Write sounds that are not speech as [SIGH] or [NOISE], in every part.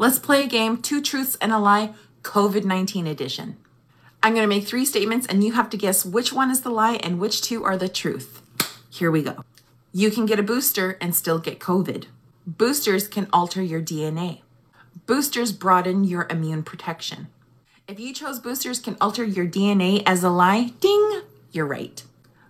Let's play a game Two Truths and a Lie, COVID 19 edition. I'm going to make three statements and you have to guess which one is the lie and which two are the truth. Here we go. You can get a booster and still get COVID. Boosters can alter your DNA. Boosters broaden your immune protection. If you chose boosters can alter your DNA as a lie, ding, you're right.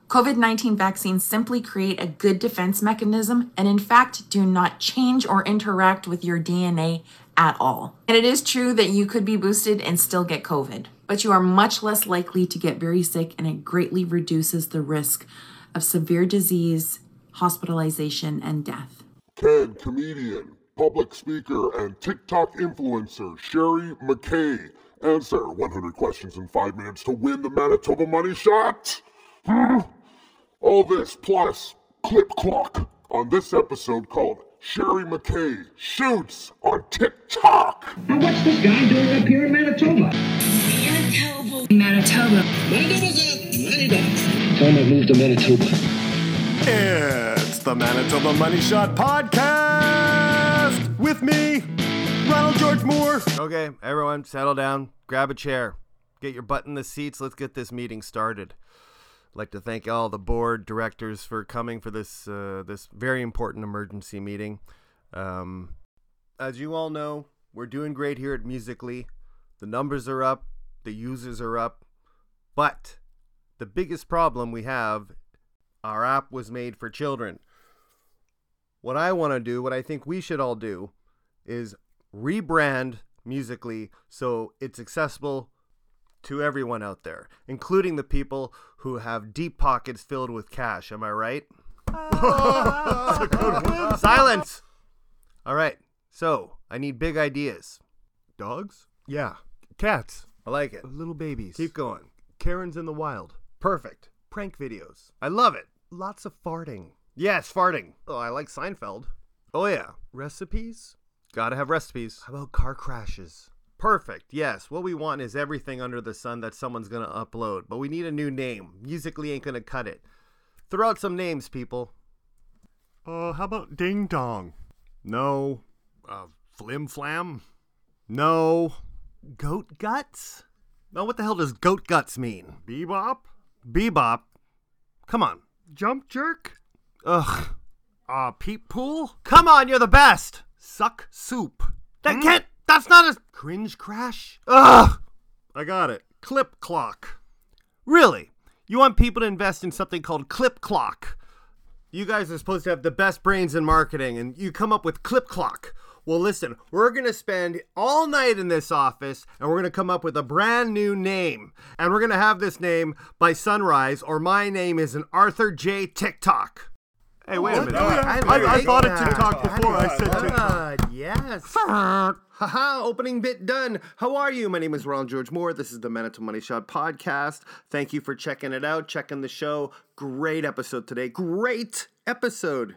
COVID 19 vaccines simply create a good defense mechanism and, in fact, do not change or interact with your DNA at all. And it is true that you could be boosted and still get COVID, but you are much less likely to get very sick and it greatly reduces the risk of severe disease, hospitalization, and death. Ken, comedian, public speaker, and TikTok influencer Sherry McKay. Answer 100 questions in 5 minutes to win the Manitoba Money Shot. Hmm? All this plus Clip Clock on this episode called Sherry McKay Shoots on TikTok. Now what's this guy doing up here in Manitoba? Manitoba. Manitoba. Manitoba's Manitoba. Tell him I moved to Manitoba. It's the Manitoba Money Shot Podcast with me, Ronald George Moore. Okay, everyone, settle down, grab a chair, get your butt in the seats. Let's get this meeting started. I'd like to thank all the board directors for coming for this uh, this very important emergency meeting. Um, as you all know, we're doing great here at Musical.ly. The numbers are up, the users are up, but the biggest problem we have, our app was made for children. What I want to do, what I think we should all do, is rebrand Musical.ly so it's accessible to everyone out there, including the people who have deep pockets filled with cash. Am I right? [LAUGHS] Silence! All right, so I need big ideas. Dogs? Yeah, cats, I like it. little babies. Keep going. Karens in the wild. Perfect. Prank videos. I love it. Lots of farting. Yes, farting. Oh, I like Seinfeld. Oh, yeah. Recipes? Gotta have recipes. How about car crashes? Perfect. Yes. What we want is everything under the sun that someone's going to upload. But we need a new name. Musical.ly ain't going to cut it. Throw out some names, people. Uh, how about Ding Dong? No. Uh, Flim Flam? No. Goat Guts? No, what the hell does goat guts mean? Bebop? Bebop? Come on. Jump Jerk? Ugh. Uh, Peep Pool? Come on, you're the best. Suck Soup? That can't. That's not a. Cringe Crash? Ugh. I got it. Clip Clock. Really? You want people to invest in something called Clip Clock? You guys are supposed to have the best brains in marketing, and you come up with Clip Clock. Well, listen, we're going to spend all night in this office, and we're going to come up with a brand new name. And we're going to have this name by sunrise, or my name is an Arthur J. TikTok. Hey, wait a oh, minute. Oh, yeah. I, I thought of TikTok before I said TikTok. Yes. Haha, opening bit done. How are you? My name is Ronald George Moore. This is the Manitoba Money Shot podcast. Thank you for checking it out, checking the show. Great episode today. Great episode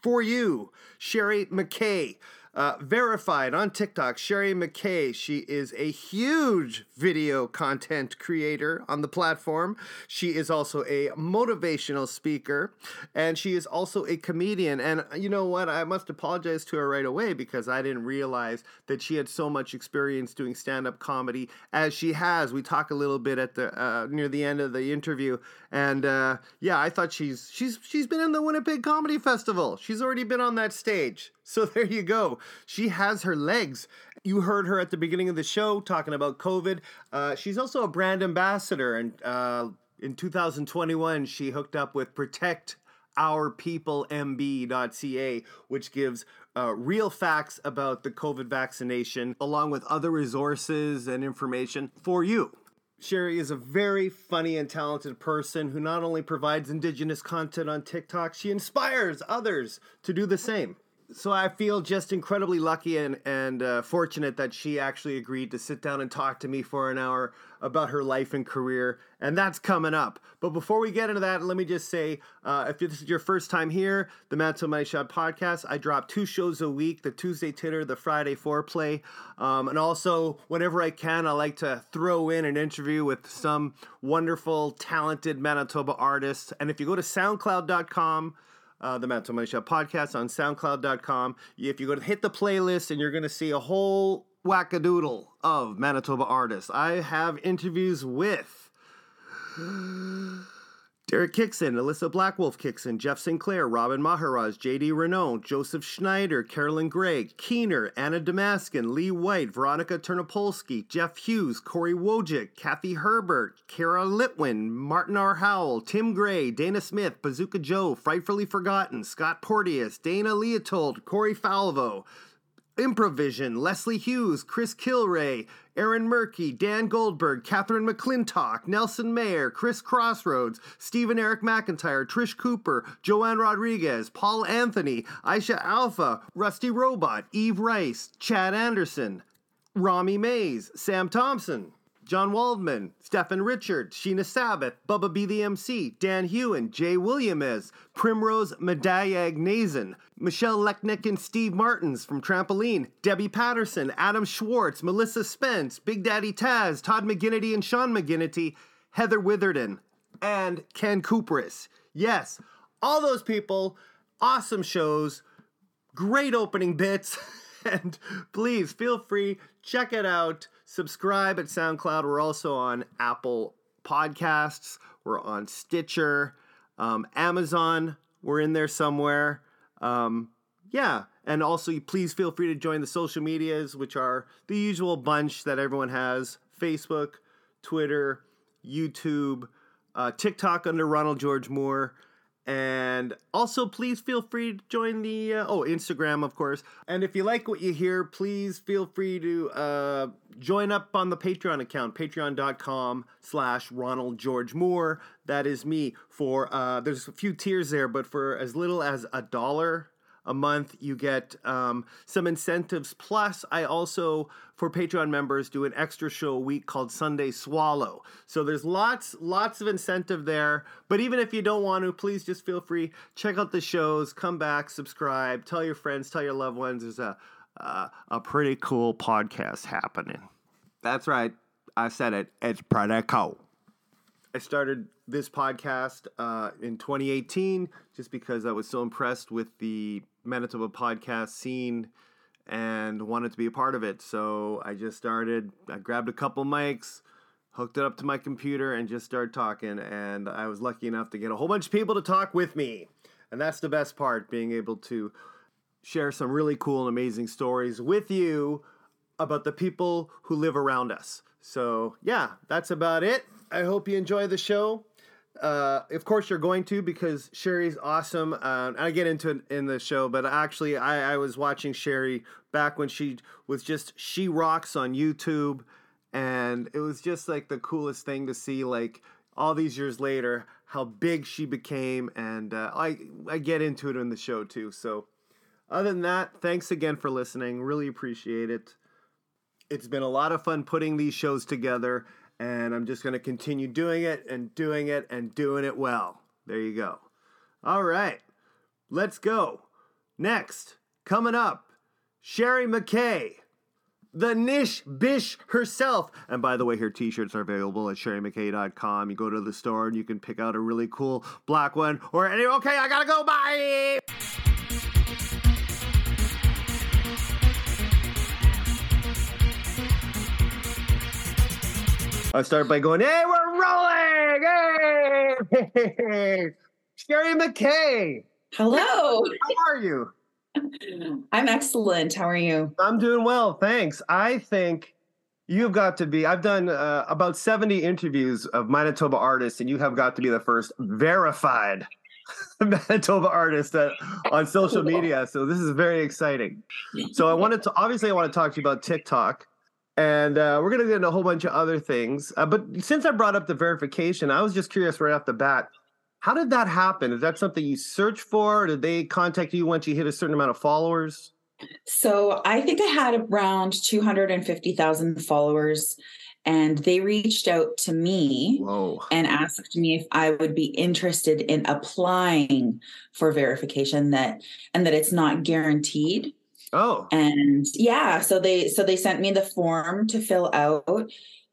for you. Sherry McKay. Uh, verified on TikTok, Sherry McKay. She is a huge video content creator on the platform. She is also a motivational speaker, and she is also a comedian. And you know what? I must apologize to her right away because I didn't realize that she had so much experience doing stand-up comedy as she has. We talk a little bit at the uh, near the end of the interview, and uh, yeah, I thought she's she's she's been in the Winnipeg Comedy Festival. She's already been on that stage. So [LAUGHS] there you go. She has her legs. You heard her at the beginning of the show talking about COVID. Uh, she's also a brand ambassador, and uh, in 2021, she hooked up with ProtectOurPeopleMB.ca, which gives uh, real facts about the COVID vaccination, along with other resources and information for you. Sherry is a very funny and talented person who not only provides Indigenous content on TikTok, she inspires others to do the same so I feel just incredibly lucky and and uh, fortunate that she actually agreed to sit down and talk to me for an hour about her life and career, and that's coming up. But before we get into that, let me just say, uh, if this is your first time here, the Mantle Money Shot podcast, I drop two shows a week: the Tuesday Titter, the Friday Foreplay, um, and also whenever I can, I like to throw in an interview with some wonderful, talented Manitoba artist. And if you go to SoundCloud.com uh, the Manitoba Money Shot podcast on SoundCloud.com. If you go to hit the playlist, and you're going to see a whole wackadoodle of Manitoba artists. I have interviews with Derek Kickson, Alyssa Blackwolf Kickson, Jeff Sinclair, Robin Maharaj, JD Renault, Joseph Schneider, Carolyn Gregg, Keener, Anna Damaskin, Lee White, Veronica Turnopolsky, Jeff Hughes, Corey Wojcik, Kathy Herbert, Kara Litwin, Martin R. Howell, Tim Gray, Dana Smith, Bazooka Joe, Frightfully Forgotten, Scott Porteous, Dana Leotold, Corey Falvo, Improvision, Leslie Hughes, Chris Kilray, Aaron Murky, Dan Goldberg, Catherine McClintock, Nelson Mayer, Chris Crossroads, Stephen Eric McIntyre, Trish Cooper, Joanne Rodriguez, Paul Anthony, Aisha Alpha, Rusty Robot, Eve Rice, Chad Anderson, Rami Mays, Sam Thompson, John Waldman, Stefan Richard, Sheena Sabbath, Bubba B. the MC, Dan Hewen, Jay Williams, Primrose Madayag Knazan, Michelle Lechnick and Steve Martins from Trampoline, Debbie Patterson, Adam Schwartz, Melissa Spence, Big Daddy Taz, Todd McGinnity and Sean McGinnity, Heather Witherden, and Ken Cooperis. Yes, all those people, awesome shows, great opening bits. [LAUGHS] and please feel free check it out subscribe at soundcloud. We're also on apple podcasts. We're on stitcher. Um, amazon we're in there somewhere. Um, yeah. And also please feel free to join the social medias which are the usual bunch that everyone has. Facebook twitter youtube uh, tiktok under ronald george moore and also, please feel free to join the uh, oh Instagram, of course. And if you like what you hear, please feel free to uh, join up on the Patreon account, Patreon.com/slash Ronald George Moore. That is me. For uh, there's a few tiers there, but for as little as a dollar a month. You get um, some incentives. Plus, I also, for Patreon members, do an extra show a week called Sunday Swallow. So there's lots, lots of incentive there. But even if you don't want to, please just feel free. Check out the shows, come back, subscribe, tell your friends, tell your loved ones. There's a, uh, a pretty cool podcast happening. That's right. I said it. It's pretty cool. I started this podcast uh, in 2018 just because I was so impressed with the Manitoba podcast scene and wanted to be a part of it. So I just started, I grabbed a couple mics, hooked it up to my computer, and just started talking. And I was lucky enough to get a whole bunch of people to talk with me. And that's the best part, being able to share some really cool and amazing stories with you about the people who live around us. So, yeah, that's about it. I hope you enjoy the show. Uh, of course, you're going to because Sherry's awesome. Uh, I get into it in the show, but actually, I, I was watching Sherry back when she was just She Rocks on YouTube, and it was just like the coolest thing to see, like all these years later, how big she became. And uh, I, I get into it in the show too. So, other than that, thanks again for listening. Really appreciate it. It's been a lot of fun putting these shows together and I'm just going to continue doing it and doing it and doing it well. There you go. All right, let's go. Next, coming up, Sherry McKay, the Nish Bish herself. And by the way, her t shirts are available at sherrymckay.com. You go to the store and you can pick out a really cool black one or any. Okay, I gotta go. Bye. I start by going, "Hey, we're rolling! Hey, [LAUGHS] Sherry McKay, Hello. how are you? [LAUGHS] I'm excellent. How are you? I'm doing well, thanks. I think you've got to be. I've done uh, about 70 interviews of Manitoba artists, and you have got to be the first verified [LAUGHS] Manitoba artist that, on social media. So this is very exciting. So I wanted to obviously I want to talk to you about TikTok. And uh, we're going to get into a whole bunch of other things. Uh, but since I brought up the verification, I was just curious right off the bat how did that happen? Is that something you search for? Did they contact you once you hit a certain amount of followers? So I think I had around 250,000 followers, and they reached out to me Whoa. and asked me if I would be interested in applying for verification that and that it's not guaranteed. Oh, And yeah, so they so they sent me the form to fill out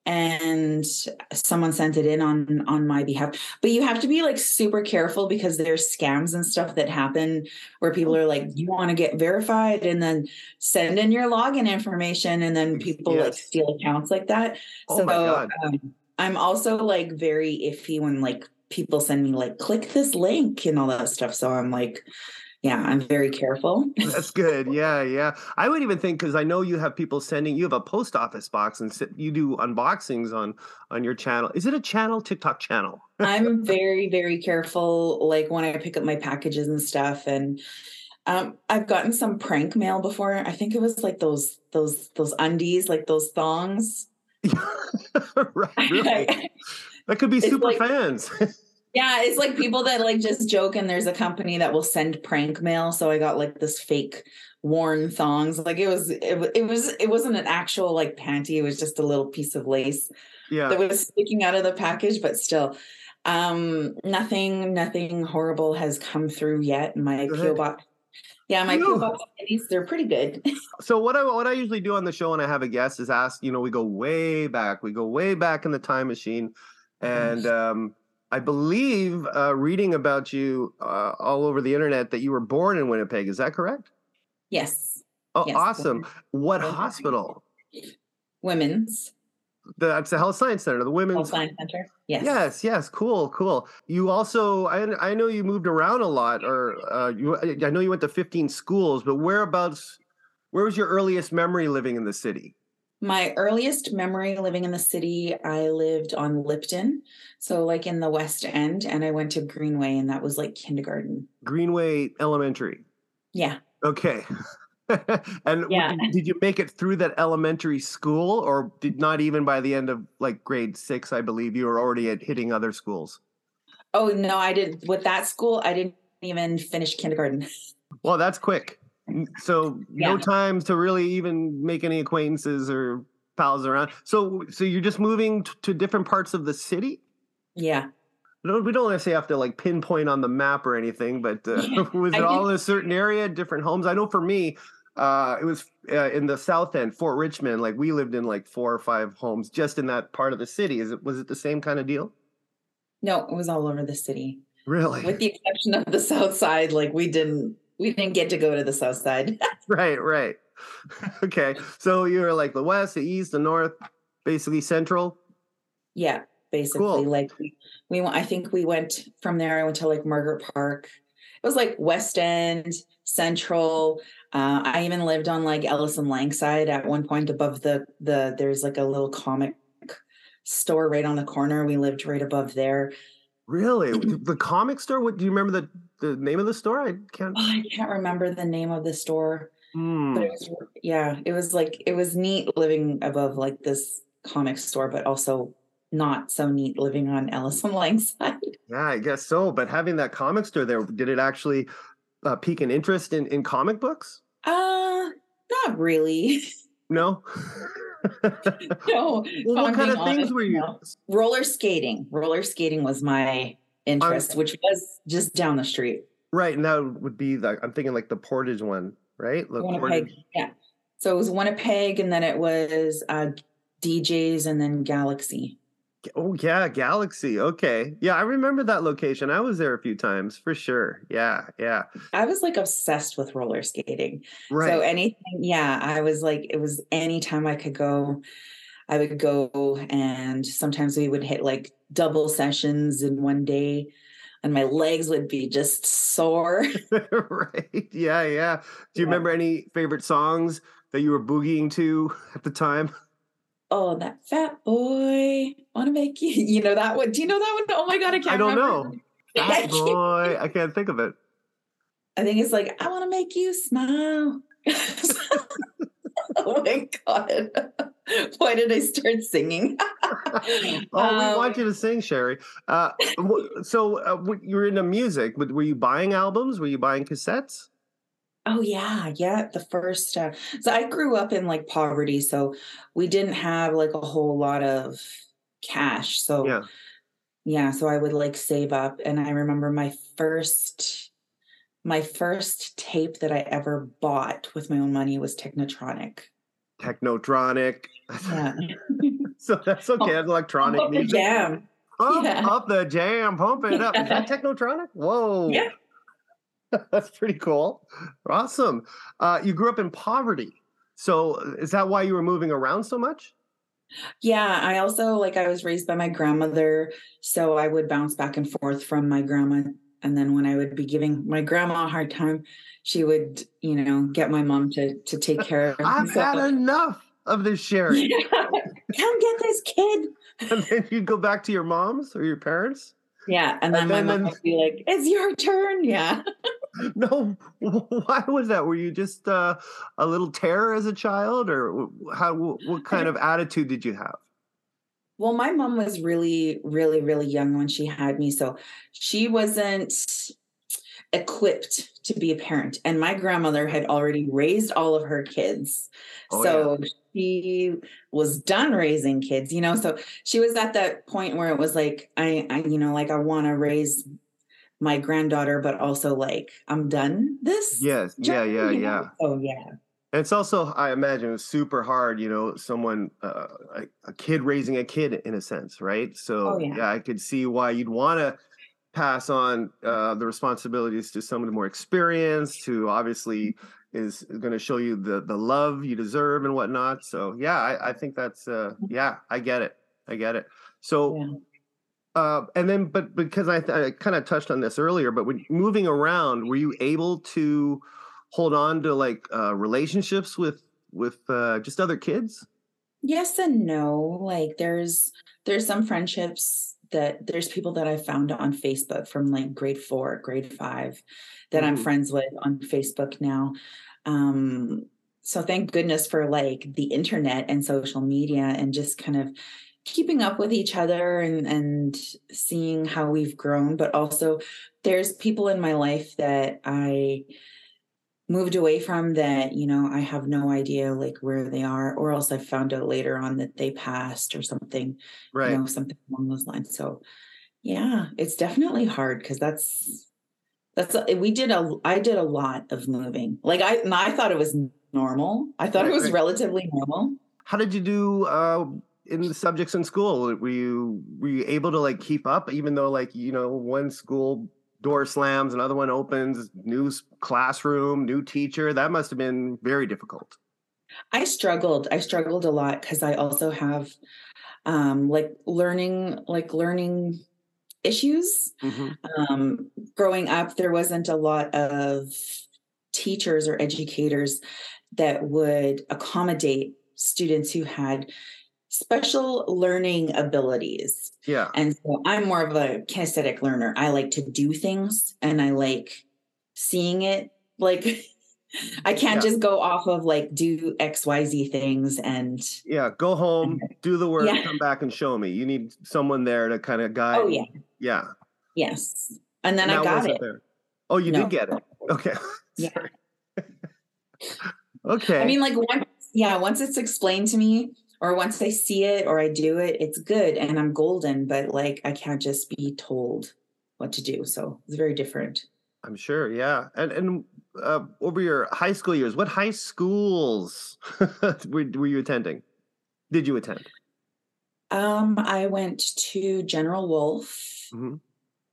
and someone sent it in on on my behalf. But you have to be like super careful because there's scams and stuff that happen where people are like you want to get verified and then send in your login information and then people like steal accounts like that. Oh so my God. Um, i'm also like very iffy when like people send me like click this link and all that stuff. So i'm like yeah i'm very careful [LAUGHS] That's good. Yeah, yeah. I would even think because I know you have people sending. You have a post office box, and sit- you do unboxings on on your channel. Is it a channel? TikTok channel? [LAUGHS] I'm very, very careful, like when I pick up my packages and stuff. And um, I've gotten some prank mail before. I think it was like those those those undies, like those thongs. [LAUGHS] right, really? That could be It's super like- fans. Yeah, it's like people that like just joke, and there's a company that will send prank mail. So I got like this fake worn thongs. Like it was, it, it was, it wasn't an actual like panty. It was just a little piece of lace. yeah. that was sticking out of the package, but still, um, nothing, nothing horrible has come through yet. My PO box, yeah, my. PO box minis, they're pretty good. [LAUGHS] So what I what I usually do on the show when I have a guest is ask, you know, we go way back. We go way back in the time machine. And um I believe uh reading about you uh, all over the internet that you were born in Winnipeg. Is that correct? yes, Oh, Yes, awesome. What hospital? women's That's the Health Science Center, the Women's health science center. Yes, Yes, yes, cool, cool. You also, I, I know you moved around a lot, or uh, you, I know you went to 15 schools, but whereabouts, where was your earliest memory living in the city? My earliest memory living in the city, I lived on Lipton, so like in the West End, and I went to Greenway, and that was like kindergarten. Greenway Elementary. Yeah, Okay. [LAUGHS] and Yeah. did you make it through that elementary school, or did not even by the end of like grade six? I believe you were already at hitting other schools. Oh no, I didn't. with that school. I didn't even finish kindergarten. [LAUGHS] Well, that's quick. So no Yeah. time to really even make any acquaintances or pals around. So so you're just moving t- to different parts of the city. yeah, We don't, we don't necessarily have to like pinpoint on the map or anything, but uh, Yeah, [LAUGHS] was I it all think- in a certain area, different homes? I know for me, uh, it was uh, in the south end, Fort Richmond. Like we lived in like four or five homes just in that part of the city. Is it was it the same kind of deal? no, it was all over the city. Really? with the exception of the south side like we didn't we didn't get to go to the south side [LAUGHS] right, right. [LAUGHS] okay, so you're like the west, the east, the north, basically central. yeah basically Cool. like we, we i think we went from there i went to like margaret park it was like west end central uh, i even lived on like ellice and langside at one point above the the there's like a little comic store right on the corner we lived right above there Really, the comic store? What do you remember the the name of the store? I can't. oh, i can't remember the name of the store Hmm. but it was yeah it was like it was neat living above like this comic store but also not so neat living on ellice and langside [LAUGHS] Yeah, I guess so. But having that comic store there, did it actually uh, pique an interest in, in comic books? uh not really [LAUGHS] No. no well, what kind of being things were you? no. roller skating roller skating was my interest which was just down the street Right, and that would be the. I'm thinking like the Portage one, right? The winnipeg Portage. yeah so it was winnipeg and then it was uh djs and then galaxy Oh yeah, Galaxy. Okay, yeah, I remember that location. I was there a few times for sure. Yeah, yeah. i was like obsessed with roller skating Right. So anything, yeah, I was like, it was anytime I could go, I would go. And sometimes we would hit like double sessions in one day, and my legs would be just sore. [LAUGHS] [LAUGHS] right. Yeah, yeah. Do you Yeah. remember any favorite songs that you were boogieing to [LAUGHS] at the time? oh, that fat boy, wanna make you, you know, that one. Do you know that one? Oh my God, I can't I don't remember. know. Fat boy, I can't think of it. I think it's like, I wanna make you smile. [LAUGHS] oh my God. [LAUGHS] Why did I start singing? [LAUGHS] Oh, we Um, want you to sing, Sherry. Uh, so uh, you were into music. but Were you buying albums? Were you buying cassettes? Oh yeah, yeah. The first, uh, so I grew up in like poverty, so we didn't have like a whole lot of cash. So Yeah. yeah, so I would like save up, and I remember my first, my first tape that I ever bought with my own money was Technotronic. Technotronic. Yeah. [LAUGHS] So that's okay. It's electronic Pump up the music. jam. Pump Yeah. up the jam, pump it up. Is that Technotronic? Whoa. Yeah. [LAUGHS] That's pretty cool. Awesome. Uh, you grew up in poverty. So is that why you were moving around so much? Yeah, I also like I was raised by my grandmother, so I would bounce back and forth from my grandma. And then when I would be giving my grandma a hard time, she would, you know, get my mom to to take [LAUGHS] care of. I've so- had enough of this [LAUGHS] sharing. Yeah. Come get this kid. [LAUGHS] and then you'd go back to your mom's or your parents. Yeah, and then And my then- mom then- would be like, "It's your turn." Yeah. No, why was that? Were you just uh, a little terror as a child, or how? What kind of attitude did you have? Well, my mom was really, really, really young when she had me. So she wasn't equipped to be a parent. And my grandmother had already raised all of her kids. Oh, so she was done raising kids, you know. So she was at that point where it was like, I, I you know, like I want to raise my granddaughter, but also like I'm done this. Yes, yeah, yeah, you know? yeah. Oh yeah. And it's also, I imagine, it's super hard. You know, someone, uh, a, a kid raising a kid, in a sense, right? So, Oh, yeah. I could see why you'd want to pass on uh, the responsibilities to someone more experienced, who obviously is going to show you the the love you deserve and whatnot. So, yeah, I, I think that's, uh, yeah, I get it, I get it. So, Yeah. uh, and then, but because I, I kind of touched on this earlier, but when moving around, were you able to hold on to like uh, relationships with with uh, just other kids? yes and no like there's there's some friendships that there's people that i found on facebook from like grade four grade five that i'm Mhm. friends with on facebook now um so thank goodness for like the internet and social media and just kind of keeping up with each other and and seeing how we've grown but also there's people in my life that i moved away from that you know i have no idea like where they are or else i found out later on that they passed or something Right. you know something along those lines so yeah it's definitely hard because that's that's a, we did a i did a lot of moving like i i thought it was normal i thought Right, it was right. relatively normal How did you do uh, in the subjects in school? Were you were you able to like keep up, even though like you know one school door slams, another one opens, new classroom, new teacher? That must have been very difficult. I struggled. I struggled a lot because I also have um like learning like learning issues. Um growing up there wasn't a lot of teachers or educators that would accommodate students who had special learning abilities. Yeah. And so I'm more of a kinesthetic learner. I like to do things and I like seeing it. Like [LAUGHS] I can't Yeah. just go off of like do XYZ things and Yeah. Go home, do the work, Yeah. come back and show me. You need someone there to kind of guide. oh yeah, Yeah. yes. And then And I got it. There. Oh, you No. did get it. Okay. [LAUGHS] Yeah. [LAUGHS] Okay. I mean, like once, yeah, once it's explained to me, or once I see it or I do it, it's good and I'm golden. But like, I can't just be told what to do. So it's very different. I'm sure, yeah. And and uh, over your high school years, what high schools [LAUGHS] were, were you attending? Did you attend? Um, I went to General Wolfe, Mhm.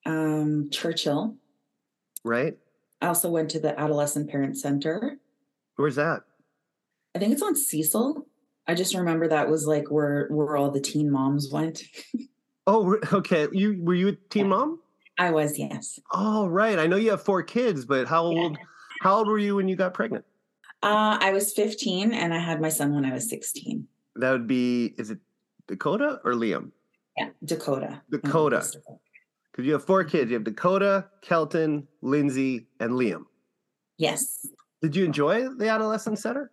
um, Churchill. Right? I also went to the Adolescent Parent Center. Where's that? I think it's on Cecil. I just remember that was like where where all the teen moms went. Oh, okay. You were you a teen mom? I was, yes. Oh, right. I know you have four kids, but how Yeah. old? How old were you when you got pregnant? Uh, I was 15 and I had my son when I was 16. That would be. Is it Dakota or Liam? Yeah, Dakota. Dakota. Dakota. Because you have four kids. You have Dakota, Kelton, Lindsay, and Liam. Yes. Did you enjoy the adolescent center?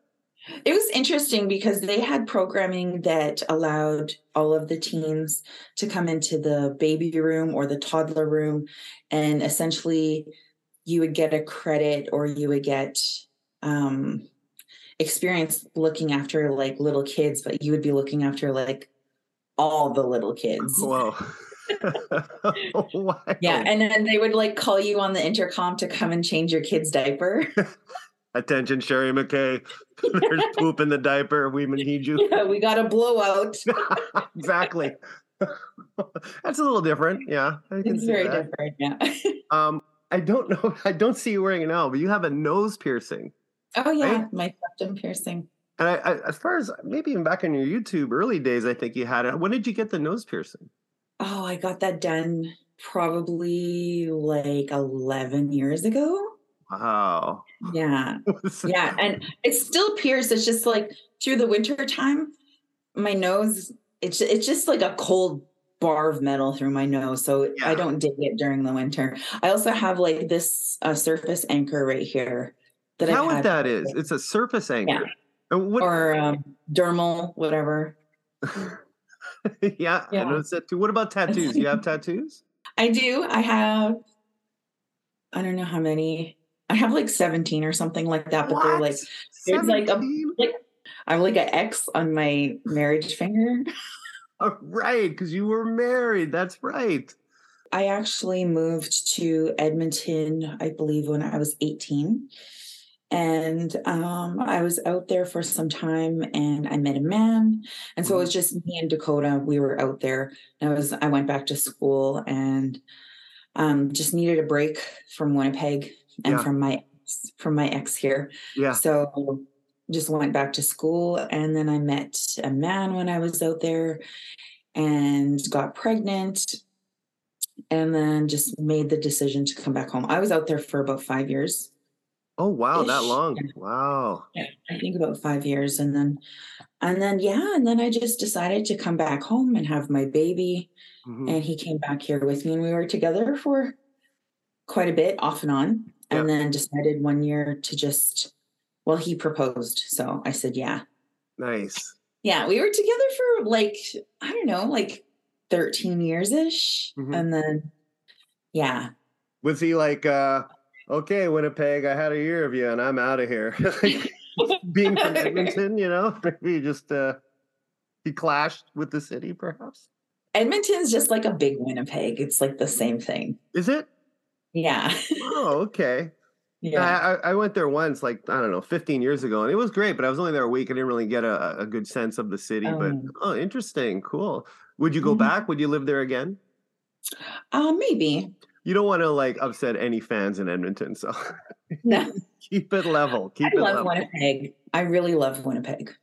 It was interesting because they had programming that allowed all of the teens to come into the baby room or the toddler room. And essentially, you would get a credit or you would get um, experience looking after like little kids, but you would be looking after like all the little kids. Whoa. [LAUGHS] Wow. Yeah. And then they would like call you on the intercom to come and change your kid's diaper. [LAUGHS] Attention, Sherry McKay. [LAUGHS] There's poop in the diaper. We need you. [LAUGHS] Yeah, we got a blowout. [LAUGHS] exactly. That's a little different. Yeah, I can It's very that. different. Yeah. Um, I don't know. I don't see you wearing it now, but you have a nose piercing. oh yeah, Right? my septum piercing. And I, I, as far as maybe even back in your YouTube early days, I think you had it. When did you get the nose piercing? Oh, I got that done probably like 11 years ago. Wow. Yeah. [LAUGHS] Yeah. And it still pierced. It's just like through the winter time, my nose, it's it's just like a cold bar of metal through my nose. So Yeah. I don't dig it during the winter. I also have like this uh, surface anchor right here that How what that is? It's a surface anchor. And what? or um, dermal, whatever. [LAUGHS] yeah, I Yeah. noticed that too. What about tattoos? You have [LAUGHS] tattoos? I do. I have, I don't know how many. I have like 17 or something like that, but they're like, there's like a- 17? I have like an X on my marriage finger. [LAUGHS] Oh, right, because you were married. That's right. I actually moved to Edmonton, I believe, when I was 18. And um, I was out there for some time and I met a man. And so it was just me and Dakota. We were out there. And I was I went back to school and um, just needed a break from Winnipeg and Yeah. from my ex, from my ex here. Yeah. So just went back to school and then I met a man when I was out there and got pregnant and then just made the decision to come back home. I was out there for about 5 years. Oh wow, that long. Wow. I think about 5 years and then and then yeah, and then I just decided to come back home and have my baby Mhm. and he came back here with me and we were together for quite a bit off and on and then decided one year to just well he proposed so i said yeah Nice. yeah we were together for like i don't know like 13 years ish Mhm. and then yeah Was he like, uh, okay, Winnipeg, I had a year of you and I'm out of here? [LAUGHS] Being from Edmonton, you know, [LAUGHS] maybe just uh, he clashed with the city, perhaps. edmonton's just like a big winnipeg it's like the same thing Is it? Yeah Oh, okay. [LAUGHS] yeah I, I went there once, like I don't know, 15 years ago, and it was great. But I was only there a week. I didn't really get a, a good sense of the city. But Oh. interesting, cool. Would you go Mhm. back? Would you live there again? uh maybe You don't want to like upset any fans in Edmonton, so no [LAUGHS] keep it level. Keep i it love level. winnipeg i really love winnipeg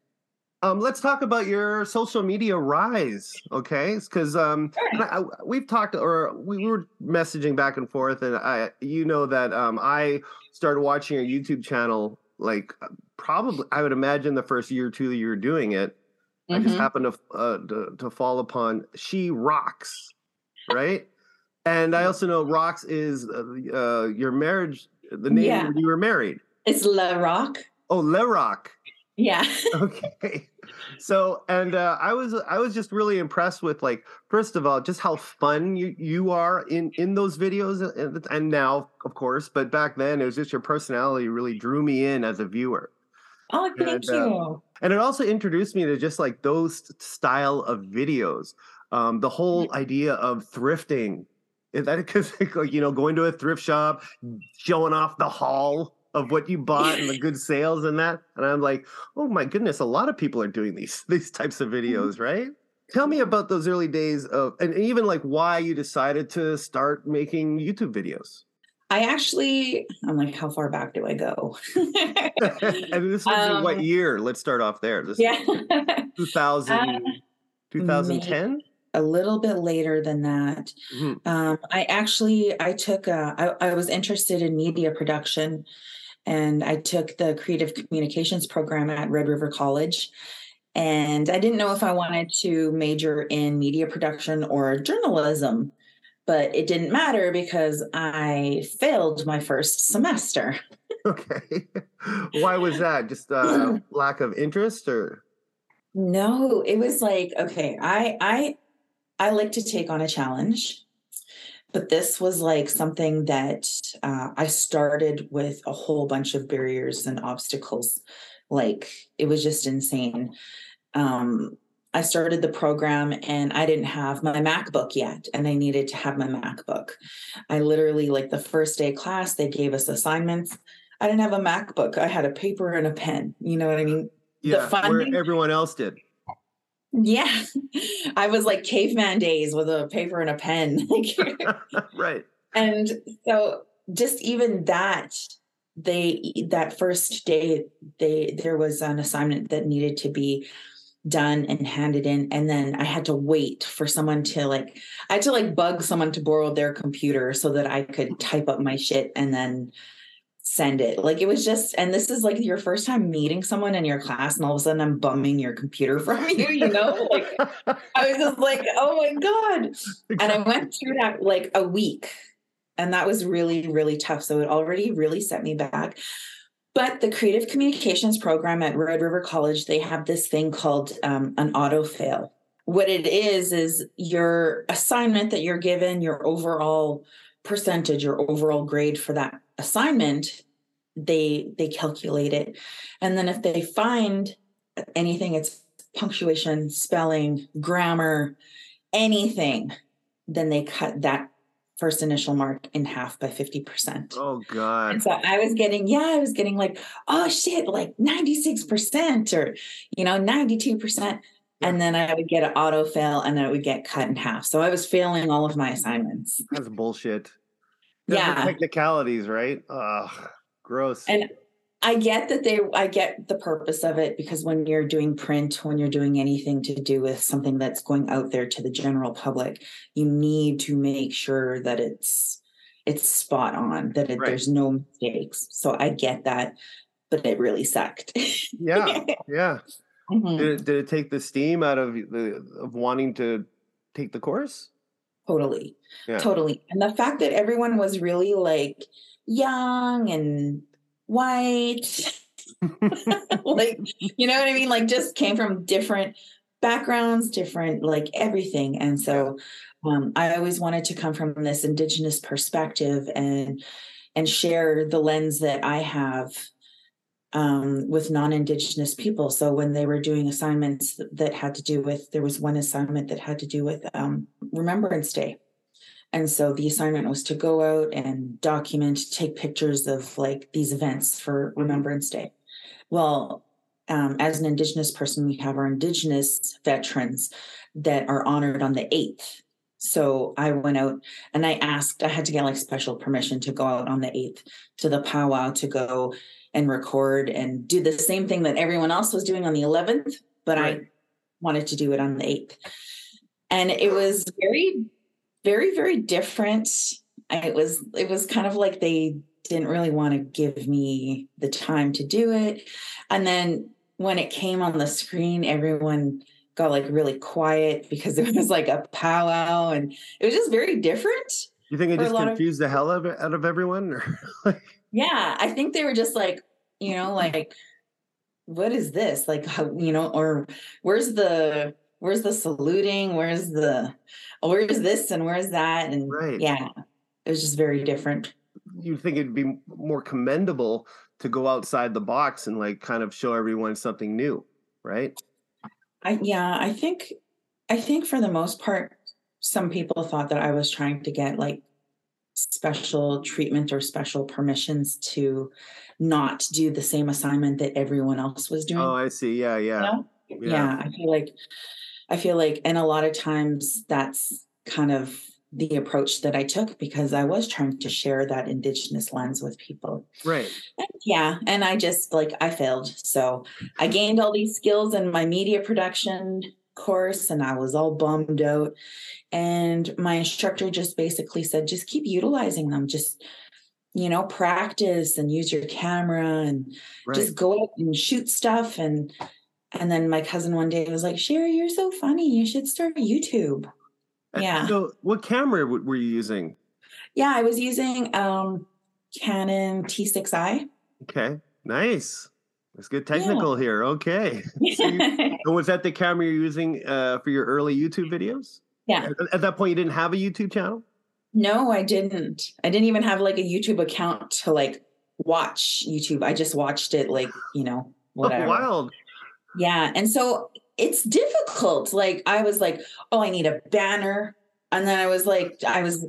Um, let's talk about your social media rise, okay? Because um, I, we've talked, or we were messaging back and forth, and I, you know that um, I started watching your YouTube channel like uh, probably I would imagine the first year or two that you were doing it. I just Mhm. happened to, uh, to to fall upon She Rocks, right? and I also know Rocks is uh, uh, your marriage, the name Yeah. when you were married. it's la rock Oh, Le Rock. Yeah. [LAUGHS] [LAUGHS] Okay. So and uh, i was i was just really impressed with like first of all just how fun you you are in in those videos and, and now of course but back then it was just your personality really drew me in as a viewer. Oh thank And, uh, you. and it also introduced me to just like those style of videos. Um the whole idea of thrifting is that [LAUGHS] because like you know going to a thrift shop showing off the haul of what you bought and the [LAUGHS] good sales and that and i'm like oh my goodness a lot of people are doing these [LAUGHS] these types of videos right? Tell me about those early days of and even like why you decided to start making youtube videos. I actually, I'm like, how far back do I go? [LAUGHS] and this was in what Um, year? Let's start off there. This yeah, 2000 Uh, 2010 a little bit later than that. Mhm. Um, I actually, I took, a, I, I was interested in media production and I took the creative communications program at Red River College. And I didn't know if I wanted to major in media production or journalism, but it didn't matter because I failed my first semester. Okay. [LAUGHS] Why was that? Just uh, [CLEARS THROAT] lack of interest or? No, it was like, okay, I I I like to take on a challenge. But this was like something that uh, I started with a whole bunch of barriers and obstacles. Like it was just insane. Um, I started the program and I didn't have my MacBook yet, and I needed to have my MacBook. I literally, like the first day of class, they gave us assignments. I didn't have a MacBook. I had a paper and a pen. You know what I mean? Yeah, where funding- everyone else did. Yeah. I was like caveman days with a paper and a pen. [LAUGHS] right. and so just even that they that first day they there was an assignment that needed to be done and handed in and then i had to wait for someone to like i had to like bug someone to borrow their computer so that i could type up my shit and then send it like it was just and this is like your first time meeting someone in your class and all of a sudden i'm bumming your computer [LAUGHS] from you you know like i was just like oh my god and I went through that like a week, and that was really, really tough. So it already really set me back. But the creative communications program at Red River College, they have this thing called um, an auto fail. What it is, is your assignment that you're given, your overall percentage, or overall grade for that assignment, they they calculate it. And then if they find anything, it's punctuation, spelling, grammar, anything, then they cut that first initial mark in half by 50%. Oh God. And so I was getting, yeah, I was getting like, oh shit, like 96% or, you know, 92%. And then I would get an auto fail and then it would get cut in half. So I was failing all of my assignments. That's bullshit. Yeah. technicalities, right? Ugh, gross. And I get that they, I get the purpose of it because when you're doing print, when you're doing anything to do with something that's going out there to the general public, you need to make sure that it's, it's spot on, that it, Right. there's no mistakes. So I get that, but it really sucked. yeah, [LAUGHS] yeah. Mhm. Did it, did it take the steam out of the of wanting to take the course? Totally. Yeah. Totally. And the fact that everyone was really like young and white, [LAUGHS] like, you know what I mean? Like, just came from different backgrounds, different, like everything. And so um, I always wanted to come from this indigenous perspective and and share the lens that I have um, with non-indigenous people. So when they were doing assignments that had to do with, there was one assignment that had to do with um, Remembrance Day. And so the assignment was to go out and document, take pictures of like these events for Remembrance Day. Well, um, as an Indigenous person, we have our Indigenous veterans that are honored on the 8th. So I went out and I asked, I had to get like special permission to go out on the 8th to the powwow to go and record and do the same thing that everyone else was doing on the 11th, but I wanted to do it on the 8th. And it was very, very, very different. I- It was, it was kind of like they didn't really want to give me the time to do it. And then when it came on the screen, everyone got like really quiet because it [LAUGHS] was like a powwow and it was just very different. You think it just lot of- confused the hell out of, out of everyone? Or [LAUGHS] like, Yeah, I think they were just like, you know, like, what is this? Like, how, you know, or where's the where's the saluting? Where's the oh, where's this and where's that? And Right. yeah, it was just very different. you think it'd be more commendable to go outside the box and like kind of show everyone something new, right? I yeah, I think I think for the most part, some people thought that I was trying to get like special treatment or special permissions to not do the same assignment that everyone else was doing. Oh, I see. Yeah, yeah. know? yeah. i feel like i feel like and a lot of times that's kind of the approach that i took because i was trying to share that indigenous lens with people Right. And yeah and i just like i failed so i gained all these skills in my media production course and i was all bummed out and my instructor just basically said just keep utilizing them just you know practice and use your camera and Right. just go out and shoot stuff and and then my cousin one day was like sherry you're so funny you should start youtube yeah. So, what camera were you using? yeah i was using um canon t6i Okay, nice. Let's get technical here. Okay. [LAUGHS] So you- and was that the camera you're using uh, for your early YouTube videos? At, at that point, you didn't have a YouTube channel. no i didn't i didn't even have like a youtube account to like watch youtube i just watched it like you know [LAUGHS] whatever Oh, wild. Yeah. And so it's difficult. Like I was like, oh, I need a banner. And then I was like, I was,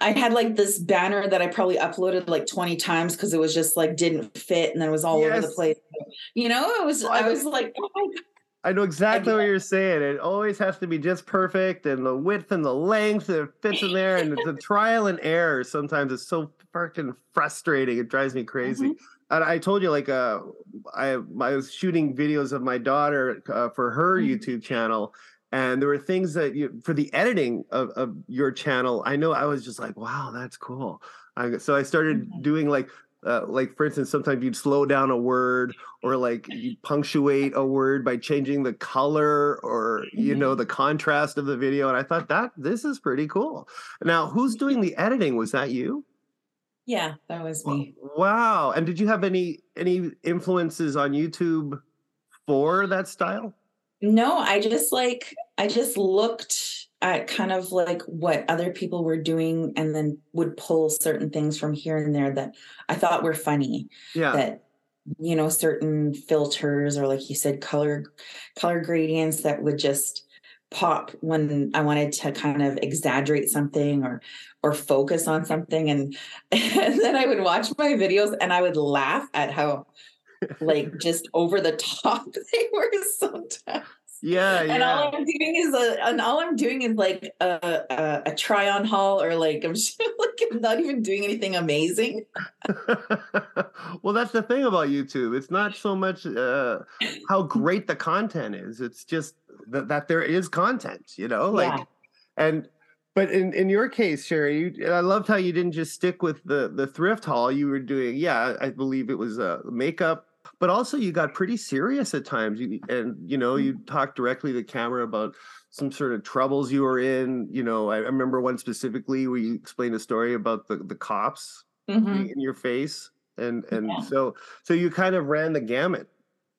I had like this banner that I probably uploaded like 20 times because it was just like didn't fit and then it was all over the place. You know, it was, Well, I I was like, oh. I know exactly what you're saying. It always has to be just perfect, and the width and the length it fits in there, and the [LAUGHS] trial and error. Sometimes it's so freaking frustrating. It drives me crazy. And I told you, like, uh, I I was shooting videos of my daughter uh, for her Mhm. YouTube channel, and there were things that you for the editing of, of your channel. I know I was just like, wow, that's cool. I, so I started Mhm. doing like. Uh, like for instance, sometimes you'd slow down a word, or like you punctuate a word by changing the color, or you know the contrast of the video. And I thought that this is pretty cool. Now, who's doing the editing? Was that you? Yeah, that was me. Wow. And did you have any any influences on YouTube for that style? No, I just like I just looked at kind of like what other people were doing and then would pull certain things from here and there that I thought were funny. Yeah. That you know, certain filters or like you said, color color gradients that would just pop when I wanted to kind of exaggerate something or or focus on something and [LAUGHS] and then I would watch my videos and I would laugh at how like just over the top [LAUGHS] they were sometimes. yeah, yeah. And all I'm doing is a, and all I'm doing is like a, a, a try on haul or like I'm [LAUGHS] just like I'm not even doing anything amazing. [LAUGHS] well, that's the thing about YouTube. It's not so much uh, how great the content is. It's just that, that there is content, you know, like Yeah. and but in in your case, Sherry, you, I loved how you didn't just stick with the the thrift haul. You were doing, yeah, I believe it was uh, makeup, but also you got pretty serious at times. You, and you know, you talked directly to the camera about some sort of troubles you were in. You know, I, I remember one specifically where you explained a story about the the cops Mhm. in your face and and Yeah. so so you kind of ran the gamut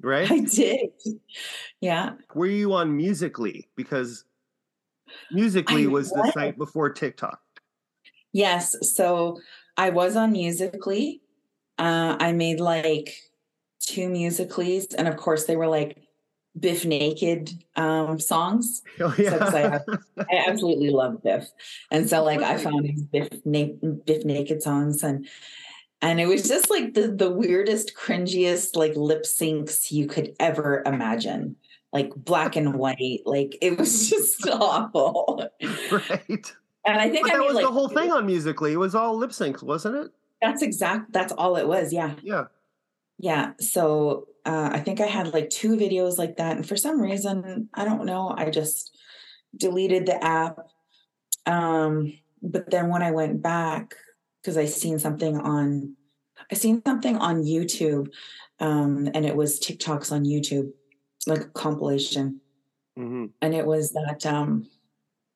right I did. Yeah. were you on Musical.ly because Musical.ly I was the site before tiktok Yes. So I was on Musical.ly. Uh, I made like two Musicallys, and of course they were like Biff Naked um, songs. [LAUGHS] oh So, 'cause I, I absolutely love Biff, and so like I found Biff, na- Biff Naked songs, and and it was just like the the weirdest, cringiest like lip syncs you could ever imagine, like black and white. Like it was [LAUGHS] just awful. right And I think but I that was like the whole thing on Musical.ly it was all lip syncs wasn't it that's exact. That's all it was. Yeah. yeah Yeah. So uh, I think I had like two videos like that. And for some reason, I don't know, I just deleted the app. Um, but then when I went back, because I seen something on I seen something on YouTube, um, and it was TikToks on YouTube, like a compilation. hmm And it was that um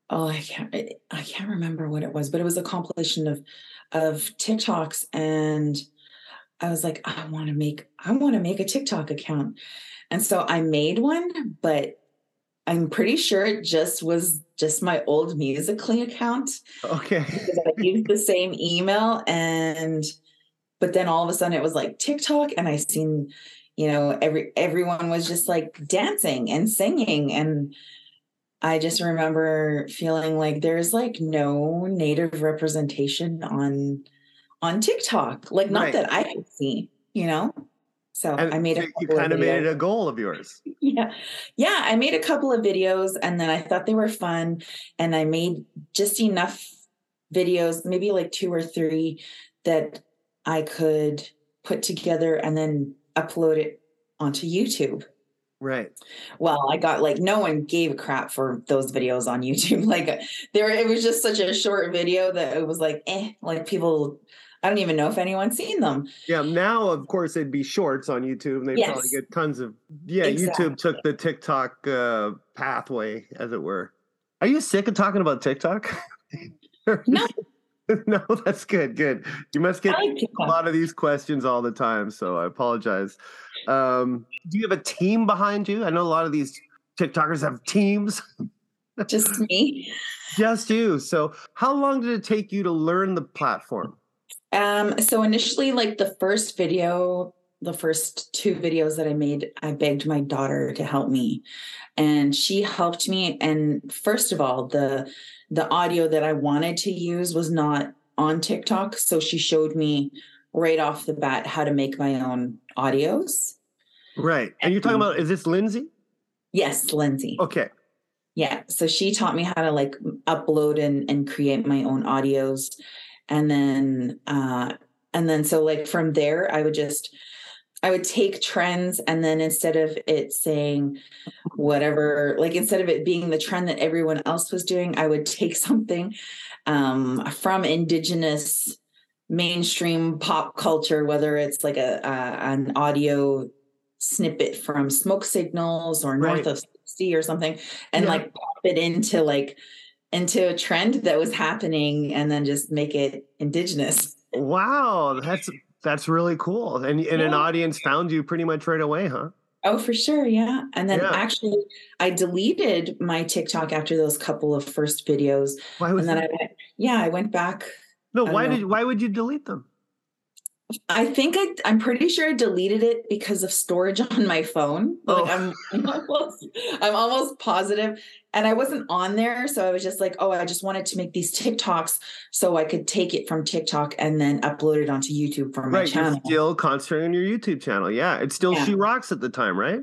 oh I can't I I can't remember what it was, but it was a compilation of of TikToks and I was like, I want to make I want to make a TikTok account. And so I made one, but I'm pretty sure it just was just my old Musical.ly account okay [LAUGHS] because I used the same email and but then all of a sudden it was like TikTok and I seen you know every everyone was just like dancing and singing and I just remember feeling like there's like no native representation on on TikTok like not Right. that I could see you know so and I made a you couple of kind of made it a goal of yours [LAUGHS] yeah yeah i made a couple of videos and then i thought they were fun and i made just enough videos maybe like two or three that i could put together and then upload it onto youtube. Right. Well i got like no one gave a crap for those videos on youtube. [LAUGHS] Like there it was just such a short video that it was like eh like people i don't even know if anyone's seen them. Yeah now of course it'd be shorts on youtube and they probably get tons of yeah youtube took the tiktok uh pathway as it were. Are you sick of talking about tiktok? [LAUGHS] No. [LAUGHS] no that's good good. You must get a lot of these questions all the time so i apologize. Um do you have a team behind you? I know a lot of these tiktokers have teams. [LAUGHS] Just me. Just you. So how long did it take you to learn the platform? Um, so initially, like the first video the first two videos that I made, I begged my daughter to help me. And she helped me. And first of all, the the audio that I wanted to use was not on TikTok. So she showed me right off the bat how to make my own audios. Right. And you're talking about is this Lindsay? Yes, Lindsay. Okay. Yeah. So she taught me how to like upload and, and create my own audios. And then uh and then so like from there I would just I would take trends and then instead of it saying whatever, like instead of it being the trend that everyone else was doing, I would take [LAUGHS] something um, from indigenous mainstream pop culture, whether it's like a, an audio snippet from Smoke Signals or North Right. of 60 or something, and Yeah. like pop it into like into a trend that was happening and then just make it indigenous. Wow, that's that's really cool. And and an audience found you pretty much right away, huh? Oh, for sure. Yeah. And then Yeah. actually, I deleted my TikTok after those couple of first videos. Why was And then I that? went, yeah, I went back. No, why know. did why would you delete them? I think I, I'm pretty sure I deleted it because of storage [LAUGHS] on my phone. Oh. Like I'm, I'm [LAUGHS] almost, I'm almost positive. And I wasn't on there. So I was just like, oh, I just wanted to make these TikToks so I could take it from TikTok and then upload it onto YouTube for my Right, you're channel. still concentrating on your YouTube channel. Yeah, it's still Yeah. She Rocks at the time, right?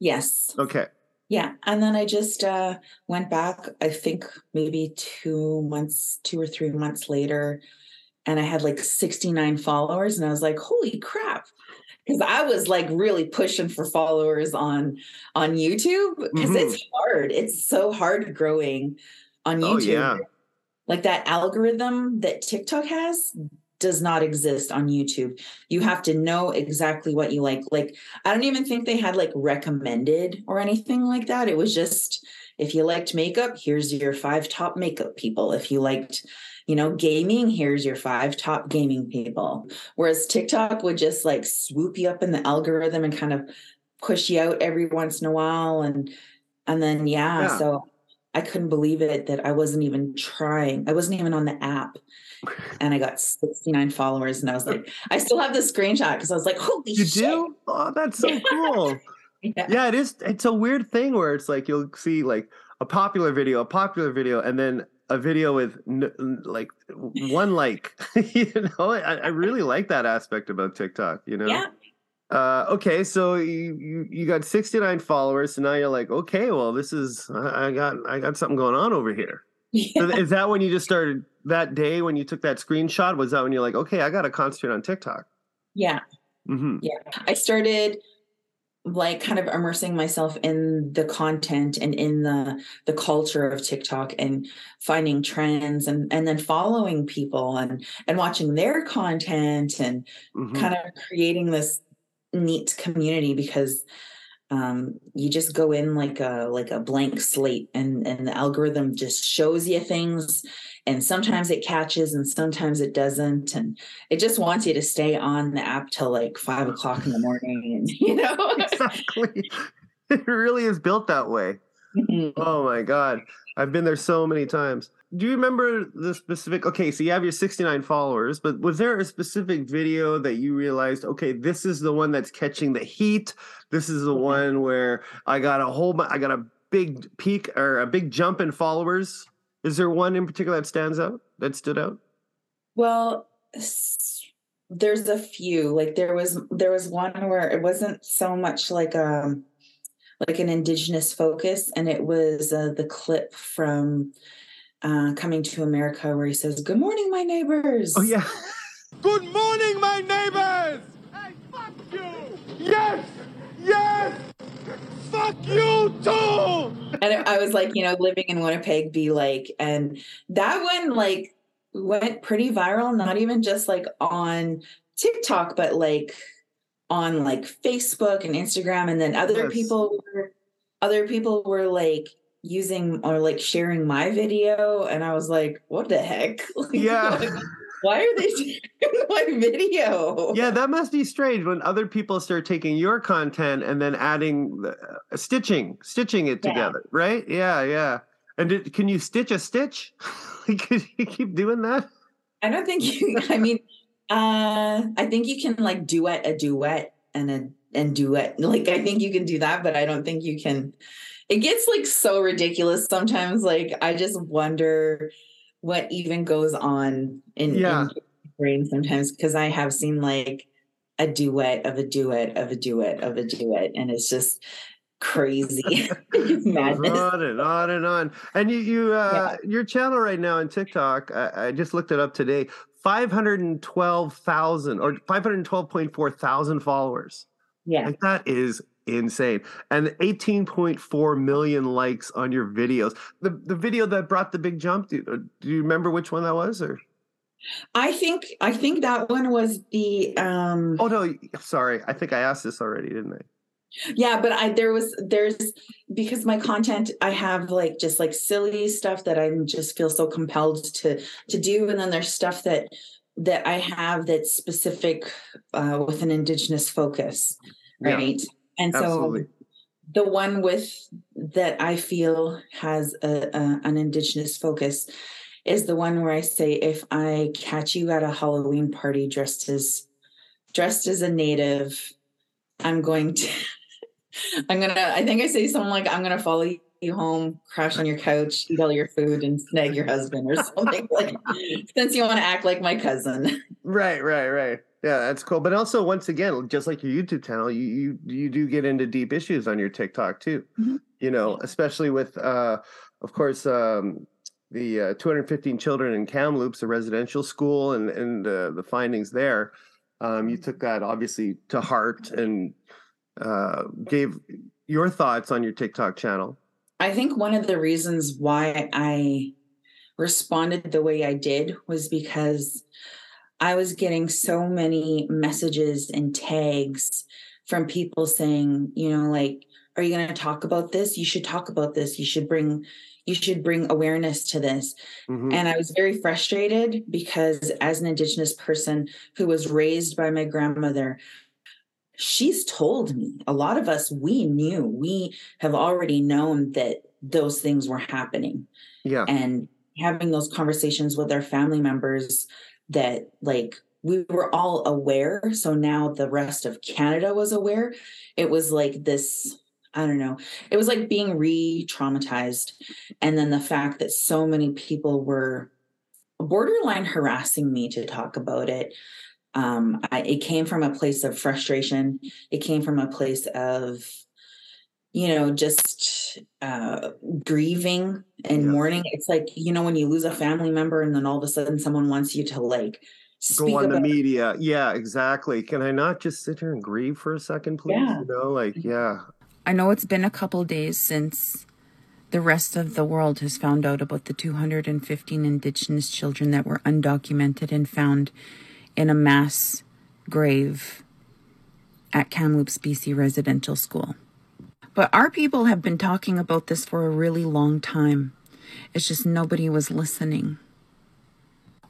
yes. Okay. Yeah. And then I just uh, went back, I think maybe two months, two or three months later, and I had like 69 followers. And I was like, holy crap. Because I was like really pushing for followers on on YouTube because Mhm. it's hard. It's so hard growing on YouTube. Oh, YouTube. yeah. Like that algorithm that TikTok has does not exist on YouTube. You have to know exactly what you like. Like, I don't even think they had like recommended or anything like that. It was just if you liked makeup, here's your five top makeup people. If you liked, you know, gaming, here's your five top gaming people. Whereas TikTok would just like swoop you up in the algorithm and kind of push you out every once in a while. And and then yeah, Yeah. so I couldn't believe it that I wasn't even trying. I wasn't even on the app. [LAUGHS] And I got 69 followers. And I was like, I still have the screenshot because I was like, holy You shit. do? Oh, that's so [LAUGHS] cool. Yeah. yeah, it is. It's a weird thing where it's like you'll see like a popular video, a popular video, and then a video with like one like. [LAUGHS] you know, I, I really like that aspect about TikTok. You know. Yeah. Uh, okay, so you, you you got 69 followers, so now you're like, okay, well, this is I, I got I got something going on over here. So Yeah. is that when you just started that day when you took that screenshot? Was that when you're like, okay, I got to concentrate on TikTok? yeah. Mm-hmm. Yeah. I started like kind of immersing myself in the content and in the the culture of TikTok and finding trends and and then following people and and watching their content and hmm kind of creating this neat community because um you just go in like a like a blank slate and and the algorithm just shows you things and sometimes it catches and sometimes it doesn't and it just wants you to stay on the app till like five o'clock in the morning and [LAUGHS] you know [LAUGHS] exactly. It really is built that way. Mhm. Oh my god, I've been there so many times. Do you remember the specific? Okay, so you have your 69 followers, but was there a specific video that you realized, okay, this is the one that's catching the heat? This is the one where I got a whole, I got a big peak or a big jump in followers. Is there one in particular that stands out? That stood out? Well, there's a few. Like there was there was one where it wasn't so much like um like an indigenous focus, and it was uh, the clip from uh, Coming to America where he says, "Good morning, my neighbors." Oh yeah. [LAUGHS] Good morning, my neighbors! Hey, fuck you! Yes! Yes! Fuck you too! and I was like, you know, living in Winnipeg, be like, and that one like went pretty viral. Not even just like on TikTok, but like on like Facebook and Instagram, and then other Yes. people were other people were like using or like sharing my video, and I was like, what the heck? [LAUGHS] Yeah. Why are they sharing [LAUGHS] my video? Yeah, that must be strange when other people start taking your content and then adding the, uh, stitching, stitching it Yeah. together, right? Yeah, yeah. And did, can you stitch a stitch? [LAUGHS] Like, Could you keep doing that? I don't think you. I mean, Uh, I think you can like duet a duet and a and duet. Like I think you can do that, but I don't think you can. It gets like so ridiculous sometimes. Like I just wonder what even goes on in, Yeah. in brain sometimes because I have seen like a duet of a duet of a duet of a duet, and it's just crazy. [LAUGHS] [LAUGHS] madness. on and on and on. And you, you, uh, your channel right now on TikTok, I, I just looked it up today. Five hundred and twelve thousand or five hundred twelve point four thousand followers. Yeah. Like that is insane. And 18.4 million likes on your videos. The the video that brought the big jump, do, uh, do you remember which one that was or I think I think that one was the um Oh no, sorry. I think I asked this already, didn't I? yeah but i there was there's because my content i have like just like silly stuff that i just feel so compelled to to do and then there's stuff that that i have that's specific uh with an indigenous focus Yeah, and so the one with that i feel has a, a an indigenous focus is the one where i say if i catch you at a halloween party dressed as dressed as a native i'm going to [LAUGHS] i'm gonna i think i say something like i'm gonna follow you home crash on your couch eat all your food and snag your husband or [LAUGHS] something like since you want to act like my cousin Right, right, right. Yeah, that's cool. But also, once again, just like your YouTube channel, you you, you do get into deep issues on your TikTok too. Mhm. You know, especially with, uh, of course, um, the uh, 215 children in Kamloops, a residential school, and and uh, the findings there. Um, you took that obviously to heart and uh, gave your thoughts on your TikTok channel. I think one of the reasons why I responded the way I did was because I was getting so many messages and tags from people saying, you know, like, are you going to talk about this? You should talk about this. You should bring you should bring awareness to this. Mhm. And I was very frustrated because as an indigenous person who was raised by my grandmother, she's told me a lot of us we knew we have already known that those things were happening yeah, and having those conversations with our family members that like we were all aware so now the rest of canada was aware. It was like this i don't know it was like being re-traumatized and then the fact that so many people were borderline harassing me to talk about it um I, it came from a place of frustration. It came from a place of you know just uh grieving and Yeah. mourning it's like you know when you lose a family member and then all of a sudden someone wants you to like speak go on the about media. Yeah, exactly. Can I not just sit here and grieve for a second, please? Yeah. You know, like yeah, I know it's been a couple days since the rest of the world has found out about the 215 Indigenous children that were undocumented and found in a mass grave at Kamloops, BC Residential School. But our people have been talking about this for a really long time. It's just nobody was listening.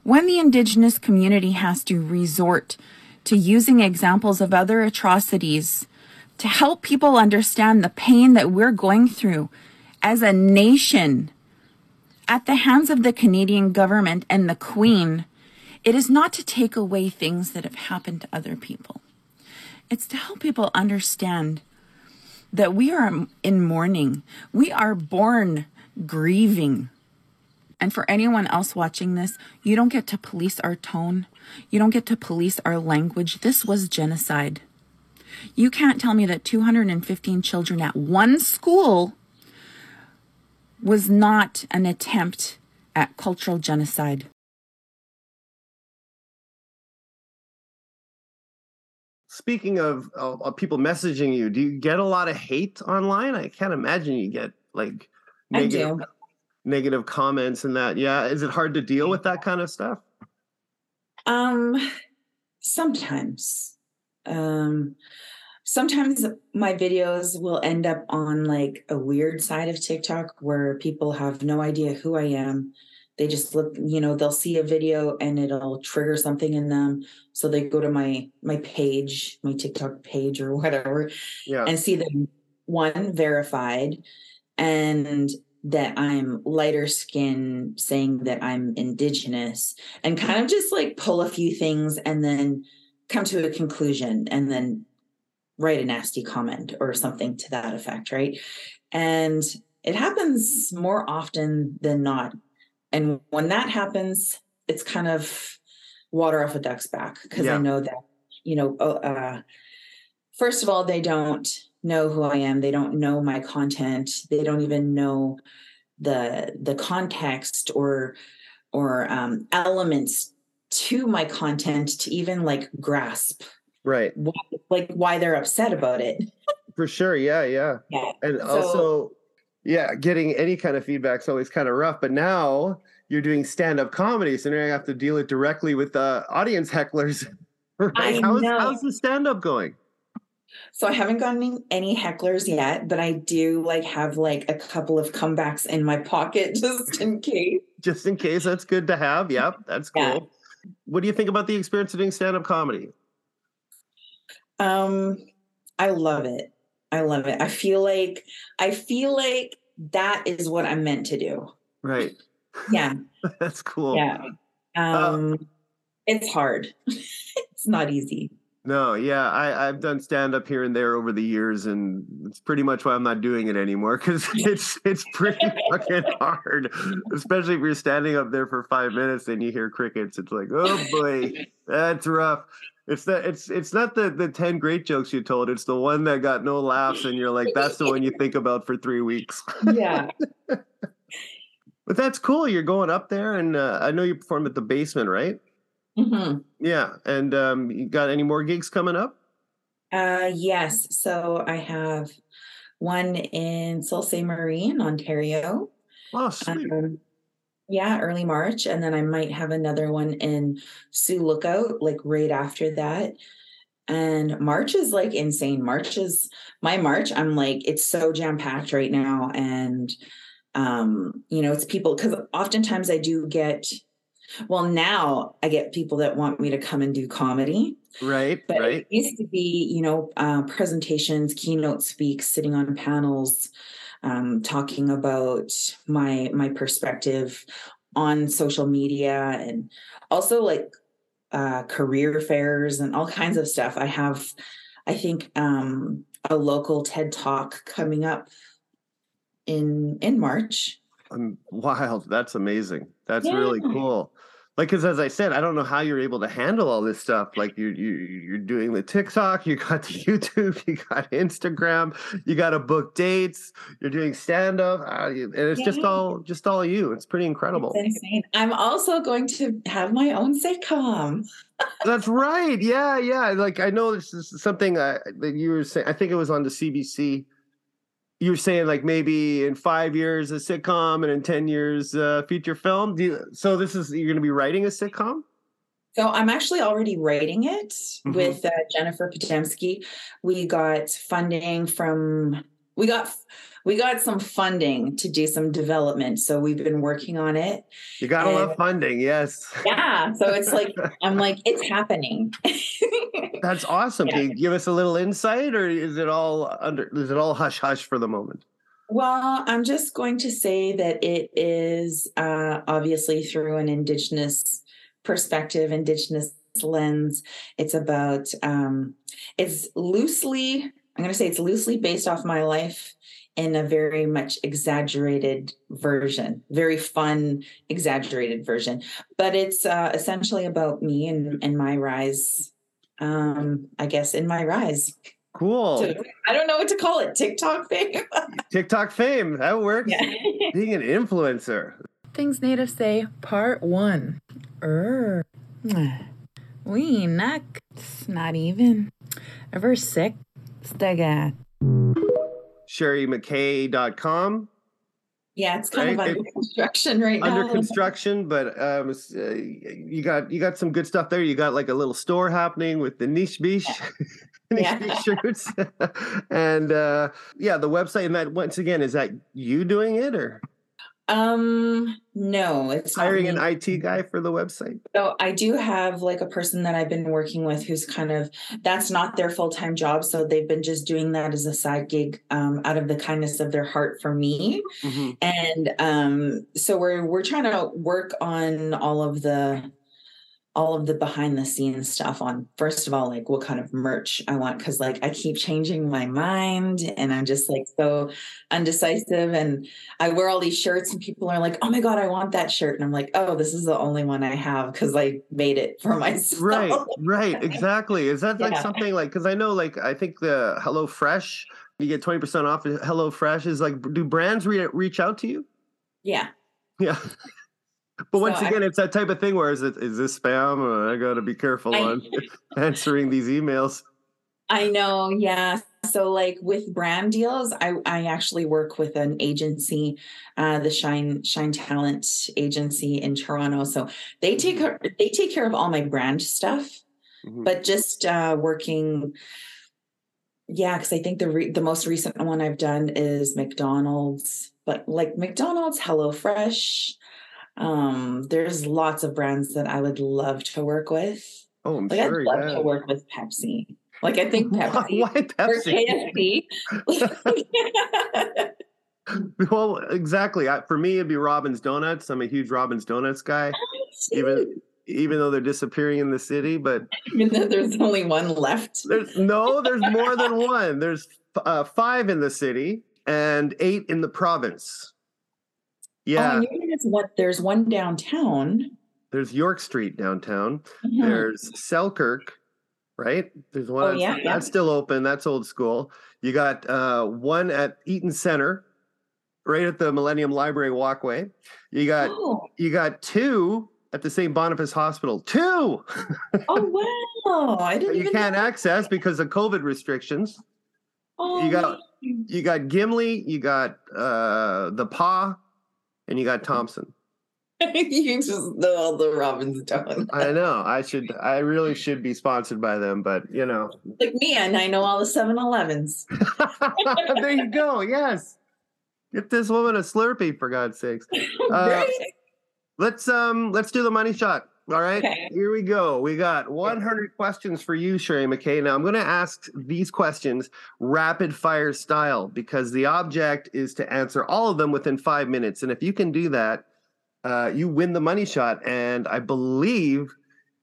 When the Indigenous community has to resort to using examples of other atrocities to help people understand the pain that we're going through as a nation at the hands of the Canadian government and the Queen, it is not to take away things that have happened to other people. It's to help people understand that we are in mourning. We are born grieving. And for anyone else watching this, you don't get to police our tone. You don't get to police our language. This was genocide. You can't tell me that 215 children at one school was not an attempt at cultural genocide. Speaking of, of people messaging you, do you get a lot of hate online? I can't imagine you get like negative, negative comments and that. Yeah, is it hard to deal with that kind of stuff? Um, sometimes. Um, sometimes my videos will end up on like a weird side of TikTok where people have no idea who I am. They just look, you know, they'll see a video and it'll trigger something in them. So they go to my my page, my TikTok page or [LAUGHS] whatever, Yeah, and see them one verified and that I'm lighter skin, saying that I'm indigenous, and kind of just like pull a few things and then come to a conclusion and then write a nasty comment or something to that effect, right? And it happens more often than not. And when that happens, it's kind of water off a duck's back because Yeah. I know that, you know, oh, uh, first of all, they don't know who I am. They don't know my content. They don't even know the the context or or um, elements to my content to even like grasp Right. why, like why they're upset about it. For sure. Yeah. Yeah. Yeah. And So- also, yeah, getting any kind of feedback is always kind of rough. But now you're doing stand up comedy. So now you have to deal it directly with the audience hecklers. [LAUGHS] Right? I how's, know. how's the stand up going? So I haven't gotten any hecklers yet, but I do like have like a couple of comebacks in my pocket [LAUGHS] just in case. Just in case, that's good to have. Yep, that's cool. Yeah. What do you think about the experience of doing stand up comedy? Um, I love it. I love it. I feel like I feel like that is what I'm meant to do. Right. Yeah. [LAUGHS] That's cool. Yeah. Uh, Um it's hard. [LAUGHS] it's not easy. No, yeah, I, I've done stand up here and there over the years, and it's pretty much why I'm not doing it anymore because [LAUGHS] it's it's pretty fucking hard, especially if you're standing up there for five minutes and you hear crickets. It's like, oh boy, that's rough. It's that it's it's not the the ten great jokes you told. It's the one that got no laughs, and you're like, that's the one you think about for three weeks. Yeah. [LAUGHS] But that's cool. You're going up there, and uh, I know you performed at the basement, right? hmm Yeah, and um, you got any more gigs coming up? Uh yes. So I have one in Sault Ste. Marie in Ontario. Oh, sweet. Um, yeah, early March. And then I might have another one in Sioux Lookout, like right after that. And March is like insane. March is my March. I'm like, it's so jam packed right now. And, um, you know, it's people because oftentimes I do get, well, now I get people that want me to come and do comedy. Right, But right. it used to be, you know, uh, presentations, keynote speaks, sitting on panels, um, talking about my my perspective on social media, and also like uh, career fairs and all kinds of stuff. I have, I think, um, a local TED Talk coming up in in March. Um, [LAUGHS] wild. That's amazing. That's really cool. Like, because as I said, I don't know how you're able to handle all this stuff. Like, you you you're doing the TikTok, you got the [LAUGHS] YouTube, you got Instagram, you got to book dates, you're doing stand up, uh, and it's just all just all you. It's pretty incredible. It's insane. I'm also going to have my own sitcom. [LAUGHS] That's right. Yeah, yeah. Like I know this is something uh, that you were saying. I think it was on the CBC. You were saying like maybe in five years a sitcom and in ten years uh, feature film. Do you, so this is you're going to be writing a sitcom. So I'm actually already writing it Mhm. with uh, Jennifer Podemski. We got funding from we got we got some funding to do some development. So we've been working on it. You got to love And- funding. Yes, Yeah. So it's like [LAUGHS] I'm like it's happening. [LAUGHS] that's awesome. Yeah. Can you give us a little insight, or is it all under? Is it all hush hush for the moment? Well, I'm just going to say that it is uh, obviously through an Indigenous perspective, Indigenous lens. It's about, um, it's loosely, I'm going to say it's loosely based off my life in a very much exaggerated version, very fun, exaggerated version. But it's uh, essentially about me and, and my rise, um, I guess, in my rise. Cool. So, I don't know what to call it, TikTok fame. [LAUGHS] TikTok fame that works. yeah. [LAUGHS] Being an influencer. Things natives say, part one. Er. We not, not even. Ever sick? Stega. SherryMckay.com. Yeah, it's kind of under construction right under now. Under [LAUGHS] construction, but um, uh, you got you got some good stuff there. You got like a little store happening with the Nish Bish, [LAUGHS] niche Yeah. beach shirts, [LAUGHS] and uh, yeah, the website. And that once again, is that you doing it or Um, no, it's Hiring an IT guy for the website. So I do have like a person that I've been working with who's kind of that's not their full time job. So they've been just doing that as a side gig um, out of the kindness of their heart for me. Mhm. And um, so we're we're trying to work on all of the all of the behind the scenes stuff on first of all like what kind of merch I want because like I keep changing my mind and I'm just like so undecisive and I wear all these shirts and people are like oh my god I want that shirt and I'm like oh this is the only one I have because I made it for [LAUGHS] myself Right, right, exactly. Is that like Yeah. something like because I know like I think the Hello Fresh you get twenty percent off. Hello Fresh is like do brands re- reach out to you? yeah Yeah. But once So I- again, it's that type of thing where is it is this spam? Or I got to be careful I- on [LAUGHS] answering these emails. I know, yeah. So like with brand deals, I I actually work with an agency, uh the Shine Shine Talent agency in Toronto. So they take care they take care of all my brand stuff, Mhm. but just uh working yeah, because I think the re- the most recent one I've done is McDonald's, but like McDonald's, HelloFresh. Um, there's lots of brands that I would love to work with. Oh, I'm Like sure. I'd love yeah. to work with Pepsi. Like I think [LAUGHS] Pepsi why or Pepsi? KFC. [LAUGHS] well, exactly. I, for me, it'd be Robin's Donuts. I'm a huge Robin's Donuts guy, even even though they're disappearing in the city. But Even though there's only one left. there's no, there's more than one. There's uh, five in the city and eight in the province. Oh, Yeah, know there's what there's one downtown. there's York Street downtown. Mhm. There's Selkirk, right? There's one Oh, that's, yeah, yeah. that's still open. That's old school. You got uh, one at Eaton Center, right at the Millennium Library walkway. You got Oh, you got two at the St. Boniface Hospital. Two oh wow. I [LAUGHS] didn't you even can't know. access because of COVID restrictions. Oh, you got-. You got Gimli, you got uh, the Pas, and you got [LAUGHS] Thompson. you just know all the Robin's done. I [LAUGHS] know. I should. I really should be sponsored by them, but you know. Like me, and I know all the 7-Elevens. [LAUGHS] there you go. Yes. Get this woman a Slurpee for God's sakes. Uh, right? Let's um let's do the money shot. All right. Okay. Here we go. We got 100 questions for you, Sherry McKay. Now I'm going to ask these questions rapid fire style because the object is to answer all of them within 5 minutes and if you can do that, uh you win the money shot and I believe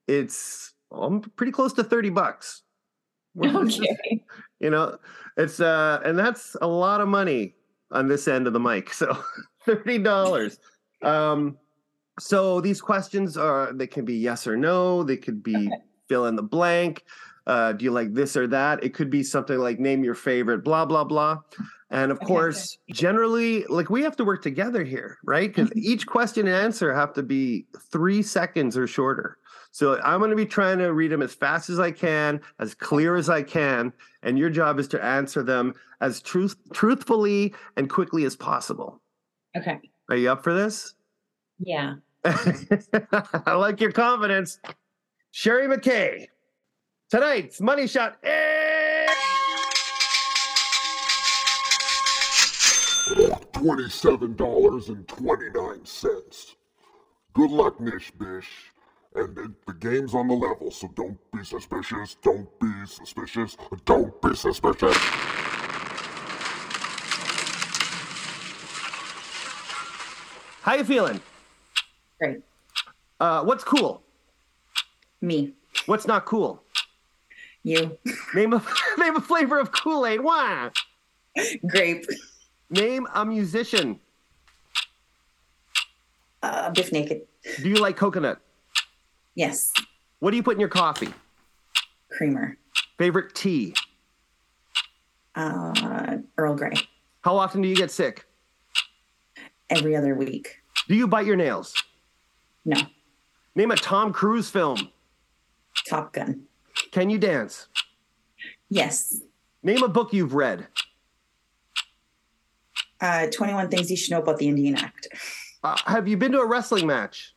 it's I'm pretty close to 30 bucks. Okay. you know it's uh and that's a lot of money on this end of the mic so [LAUGHS] $30 um so these questions are they can be yes or no they could be fill in the blank uh do you like this or that it could be something like name your favorite blah blah blah and of Okay. course generally like we have to work together here right because each question and answer have to be three seconds or shorter so I'm going to be trying to read them as fast as I can, as clear as I can, and your job is to answer them as truth truthfully and quickly as possible. Okay. Are you up for this? Yeah. [LAUGHS] I like your confidence. Sherry McKay. Tonight's money shot. Eh! Twenty-seven dollars and twenty-nine cents. Good luck, Nish Bish. And the, the game's on the level, so don't be suspicious. Don't be suspicious. Don't be suspicious. How you feeling? Great. Uh, what's cool? Me. What's not cool? You. Name a [LAUGHS] name a flavor of Kool-Aid. Why? Grape. Name a musician. Uh, Biff Naked. Do you like coconut? Yes. What do you put in your coffee? Creamer. Favorite tea? Uh, Earl Grey. How often do you get sick? Every other week. Do you bite your nails? No. Name a Tom Cruise film. Top Gun. Can you dance? Yes. Name a book you've read. Uh, 21 Things You Should Know About the Indian Act. Uh, have you been to a wrestling match?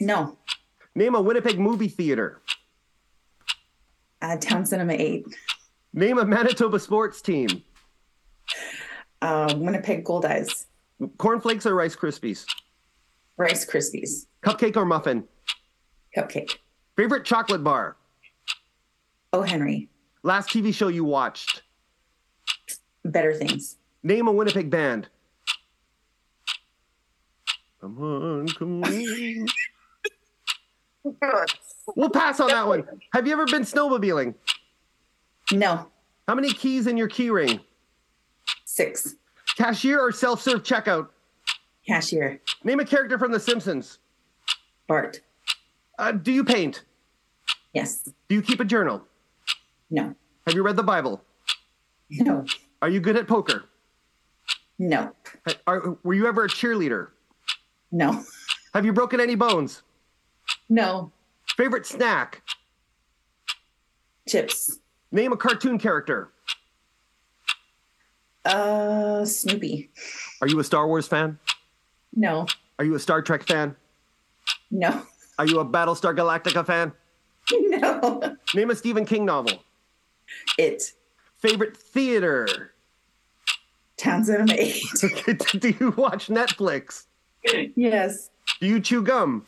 No. Name a Winnipeg movie theater. Uh, Towne Cinema 8. Name a Manitoba sports team. Uh, Winnipeg Goldeyes. Cornflakes or Rice Krispies? Rice Krispies. Cupcake or muffin? Cupcake. Favorite chocolate bar? Oh, Henry. Last TV show you watched? Better things. Name a Winnipeg band. Come on, come on. [LAUGHS] we'll pass on that one. Have you ever been snowmobiling? No. How many keys in your key ring? Six. Cashier or self serve checkout? Cashier. Name a character from The Simpsons. Bart. Uh, do you paint? Yes. Do you keep a journal? No. Have you read the Bible? No. Are you good at poker? No. Are, were you ever a cheerleader? No. Have you broken any bones? No. Favorite snack? Chips. Name a cartoon character. Uh, Snoopy. Are you a Star Wars fan? No. Are you a Star Trek fan? No. Are you a Battlestar Galactica fan? [LAUGHS] No. Name a Stephen King novel. It. Favorite theater? Townsend [LAUGHS] eight. Do you watch Netflix? yes. Do you chew gum?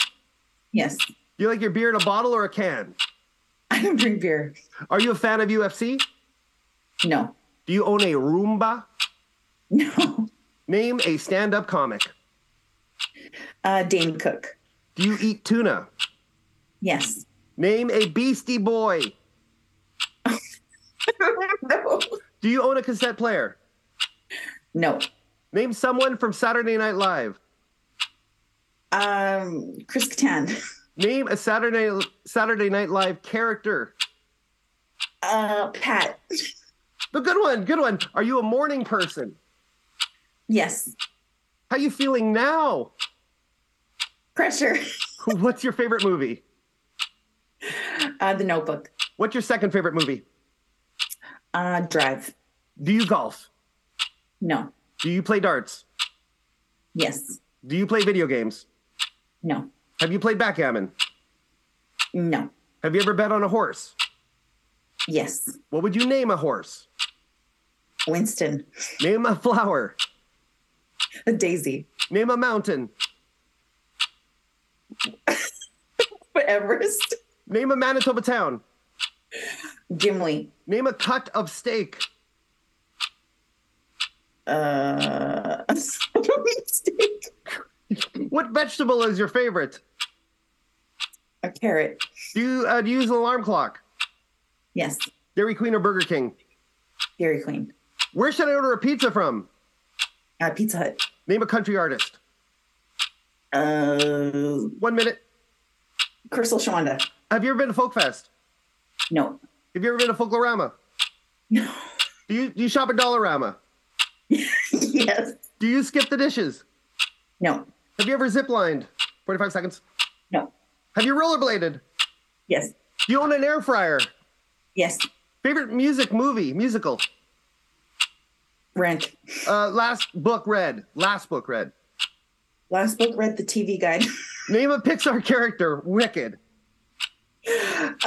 Yes. Do you like your beer in a bottle or a can? I don't drink beer. Are you a fan of UFC? No. Do you own a Roomba? No. Name a stand up comic. Uh, Dane Cook. Do you eat tuna? Yes. Name a Beastie Boy. [LAUGHS] no. Do you own a cassette player? No. Name someone from Saturday Night Live. Um, Chris Kattan. Name a Saturday Saturday Night Live character. Uh, Pat. The good one, good one. Are you a morning person? Yes. How you feeling now? Pressure. [LAUGHS] What's your favorite movie? Uh, the Notebook. What's your second favorite movie? Uh, Drive. Do you golf? No. Do you play darts? Yes. Do you play video games? No. Have you played backgammon? No. Have you ever bet on a horse? Yes. What would you name a horse? Winston. Name a flower. A Daisy. Name a mountain. [LAUGHS] Everest. Name a Manitoba town. Gimli. Name a cut of steak. Uh, [LAUGHS] steak. What vegetable is your favorite? A carrot. Do you, uh, do you use an alarm clock? Yes. Dairy Queen or Burger King? Dairy Queen. Where should I order a pizza from? Uh, Pizza Hut. Name a country artist. Uh, One minute. Crystal Shawanda. Have you ever been to Folk Fest? No. Have you ever been to Folklorama? No. Do you, do you shop at Dollarama? [LAUGHS] yes. Do you skip the dishes? No. Have you ever ziplined? 45 seconds. No. Have you rollerbladed? Yes. Do you own an air fryer? Yes. Favorite music movie, musical? Rent. Uh, last book read. Last book read. Last book read the TV guide. [LAUGHS] Name a Pixar character. Wicked.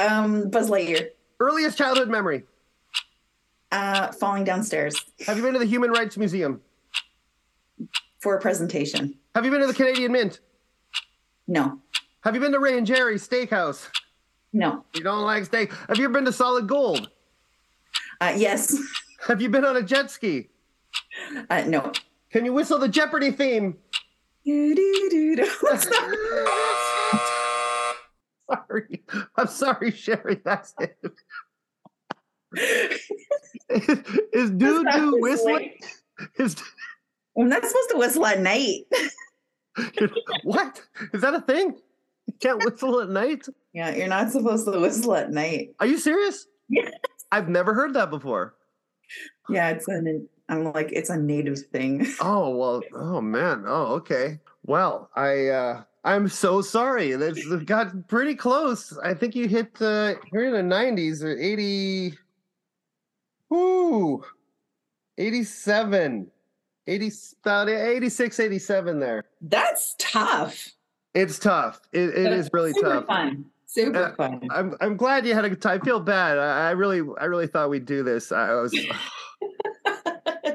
um, Buzz Lightyear. Earliest childhood memory. Uh, falling downstairs Have you been to the Human Rights Museum? for a presentation. Have you been to the Canadian Mint? No. Have you been to Rae and Jerry's Steakhouse? No. You don't like steak. Have you ever been to Solid Gold? Uh, yes. Have you been on a jet ski? Uh, no. Can you whistle the Jeopardy theme? [LAUGHS] Sorry. I'm sorry, Sherry. That's it. is doo doo whistling? Is I'm not supposed to whistle at night. [LAUGHS] what? Is that a thing? You can't whistle at night? Yeah, you're not supposed to whistle at night. Are you serious? Yes. I've never heard that before. Yeah, it's an. I'm like it's a native thing. [LAUGHS] Oh well. Oh man. Oh okay. Well, I uh I'm so sorry. That's it got pretty close. I think you hit uh you're in the 90s or 80. Ooh. 87. 80 about 86 87 there. That's tough. It's tough. It, it is really Super tough. Fun. Super Uh, fun. I'm I'm glad you had a good time. I feel bad. I, I really I really thought we'd do this. I was [LAUGHS]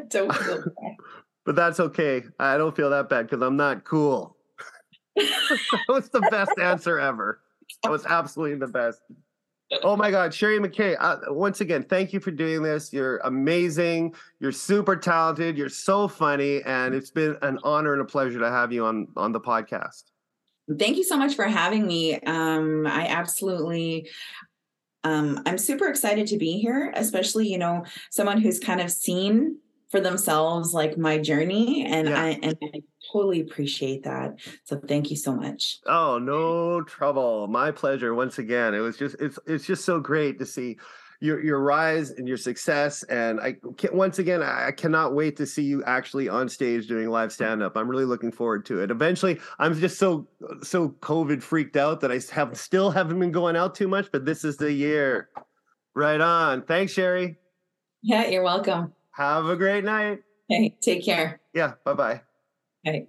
[LAUGHS] Don't feel bad. but that's okay. I don't feel that bad because I'm not cool. [LAUGHS] that was the best answer ever. That was absolutely the best. Oh my God, Sherry McKay, uh, once again, thank you for doing this. You're amazing. You're super talented. You're so funny. And it's been an honor and a pleasure to have you on, on the podcast. Thank you so much for having me. Um, I absolutely, um, I'm super excited to be here, especially, you know, someone who's kind of seen for themselves like my journey and Yeah. I and I totally appreciate that. So thank you so much. Oh, no trouble. My pleasure. Once again, it was just it's it's just so great to see your your rise and your success. And I can, once again, I cannot wait to see you actually on stage doing live mm. stand up. I'm really looking forward to it. Eventually, I'm just so so COVID freaked out that I have still haven't been going out too much. But this is the year. Right on. Thanks, Sherry. Yeah, you're welcome. Have a great night. Hey, take care. Yeah. Bye bye. Bye.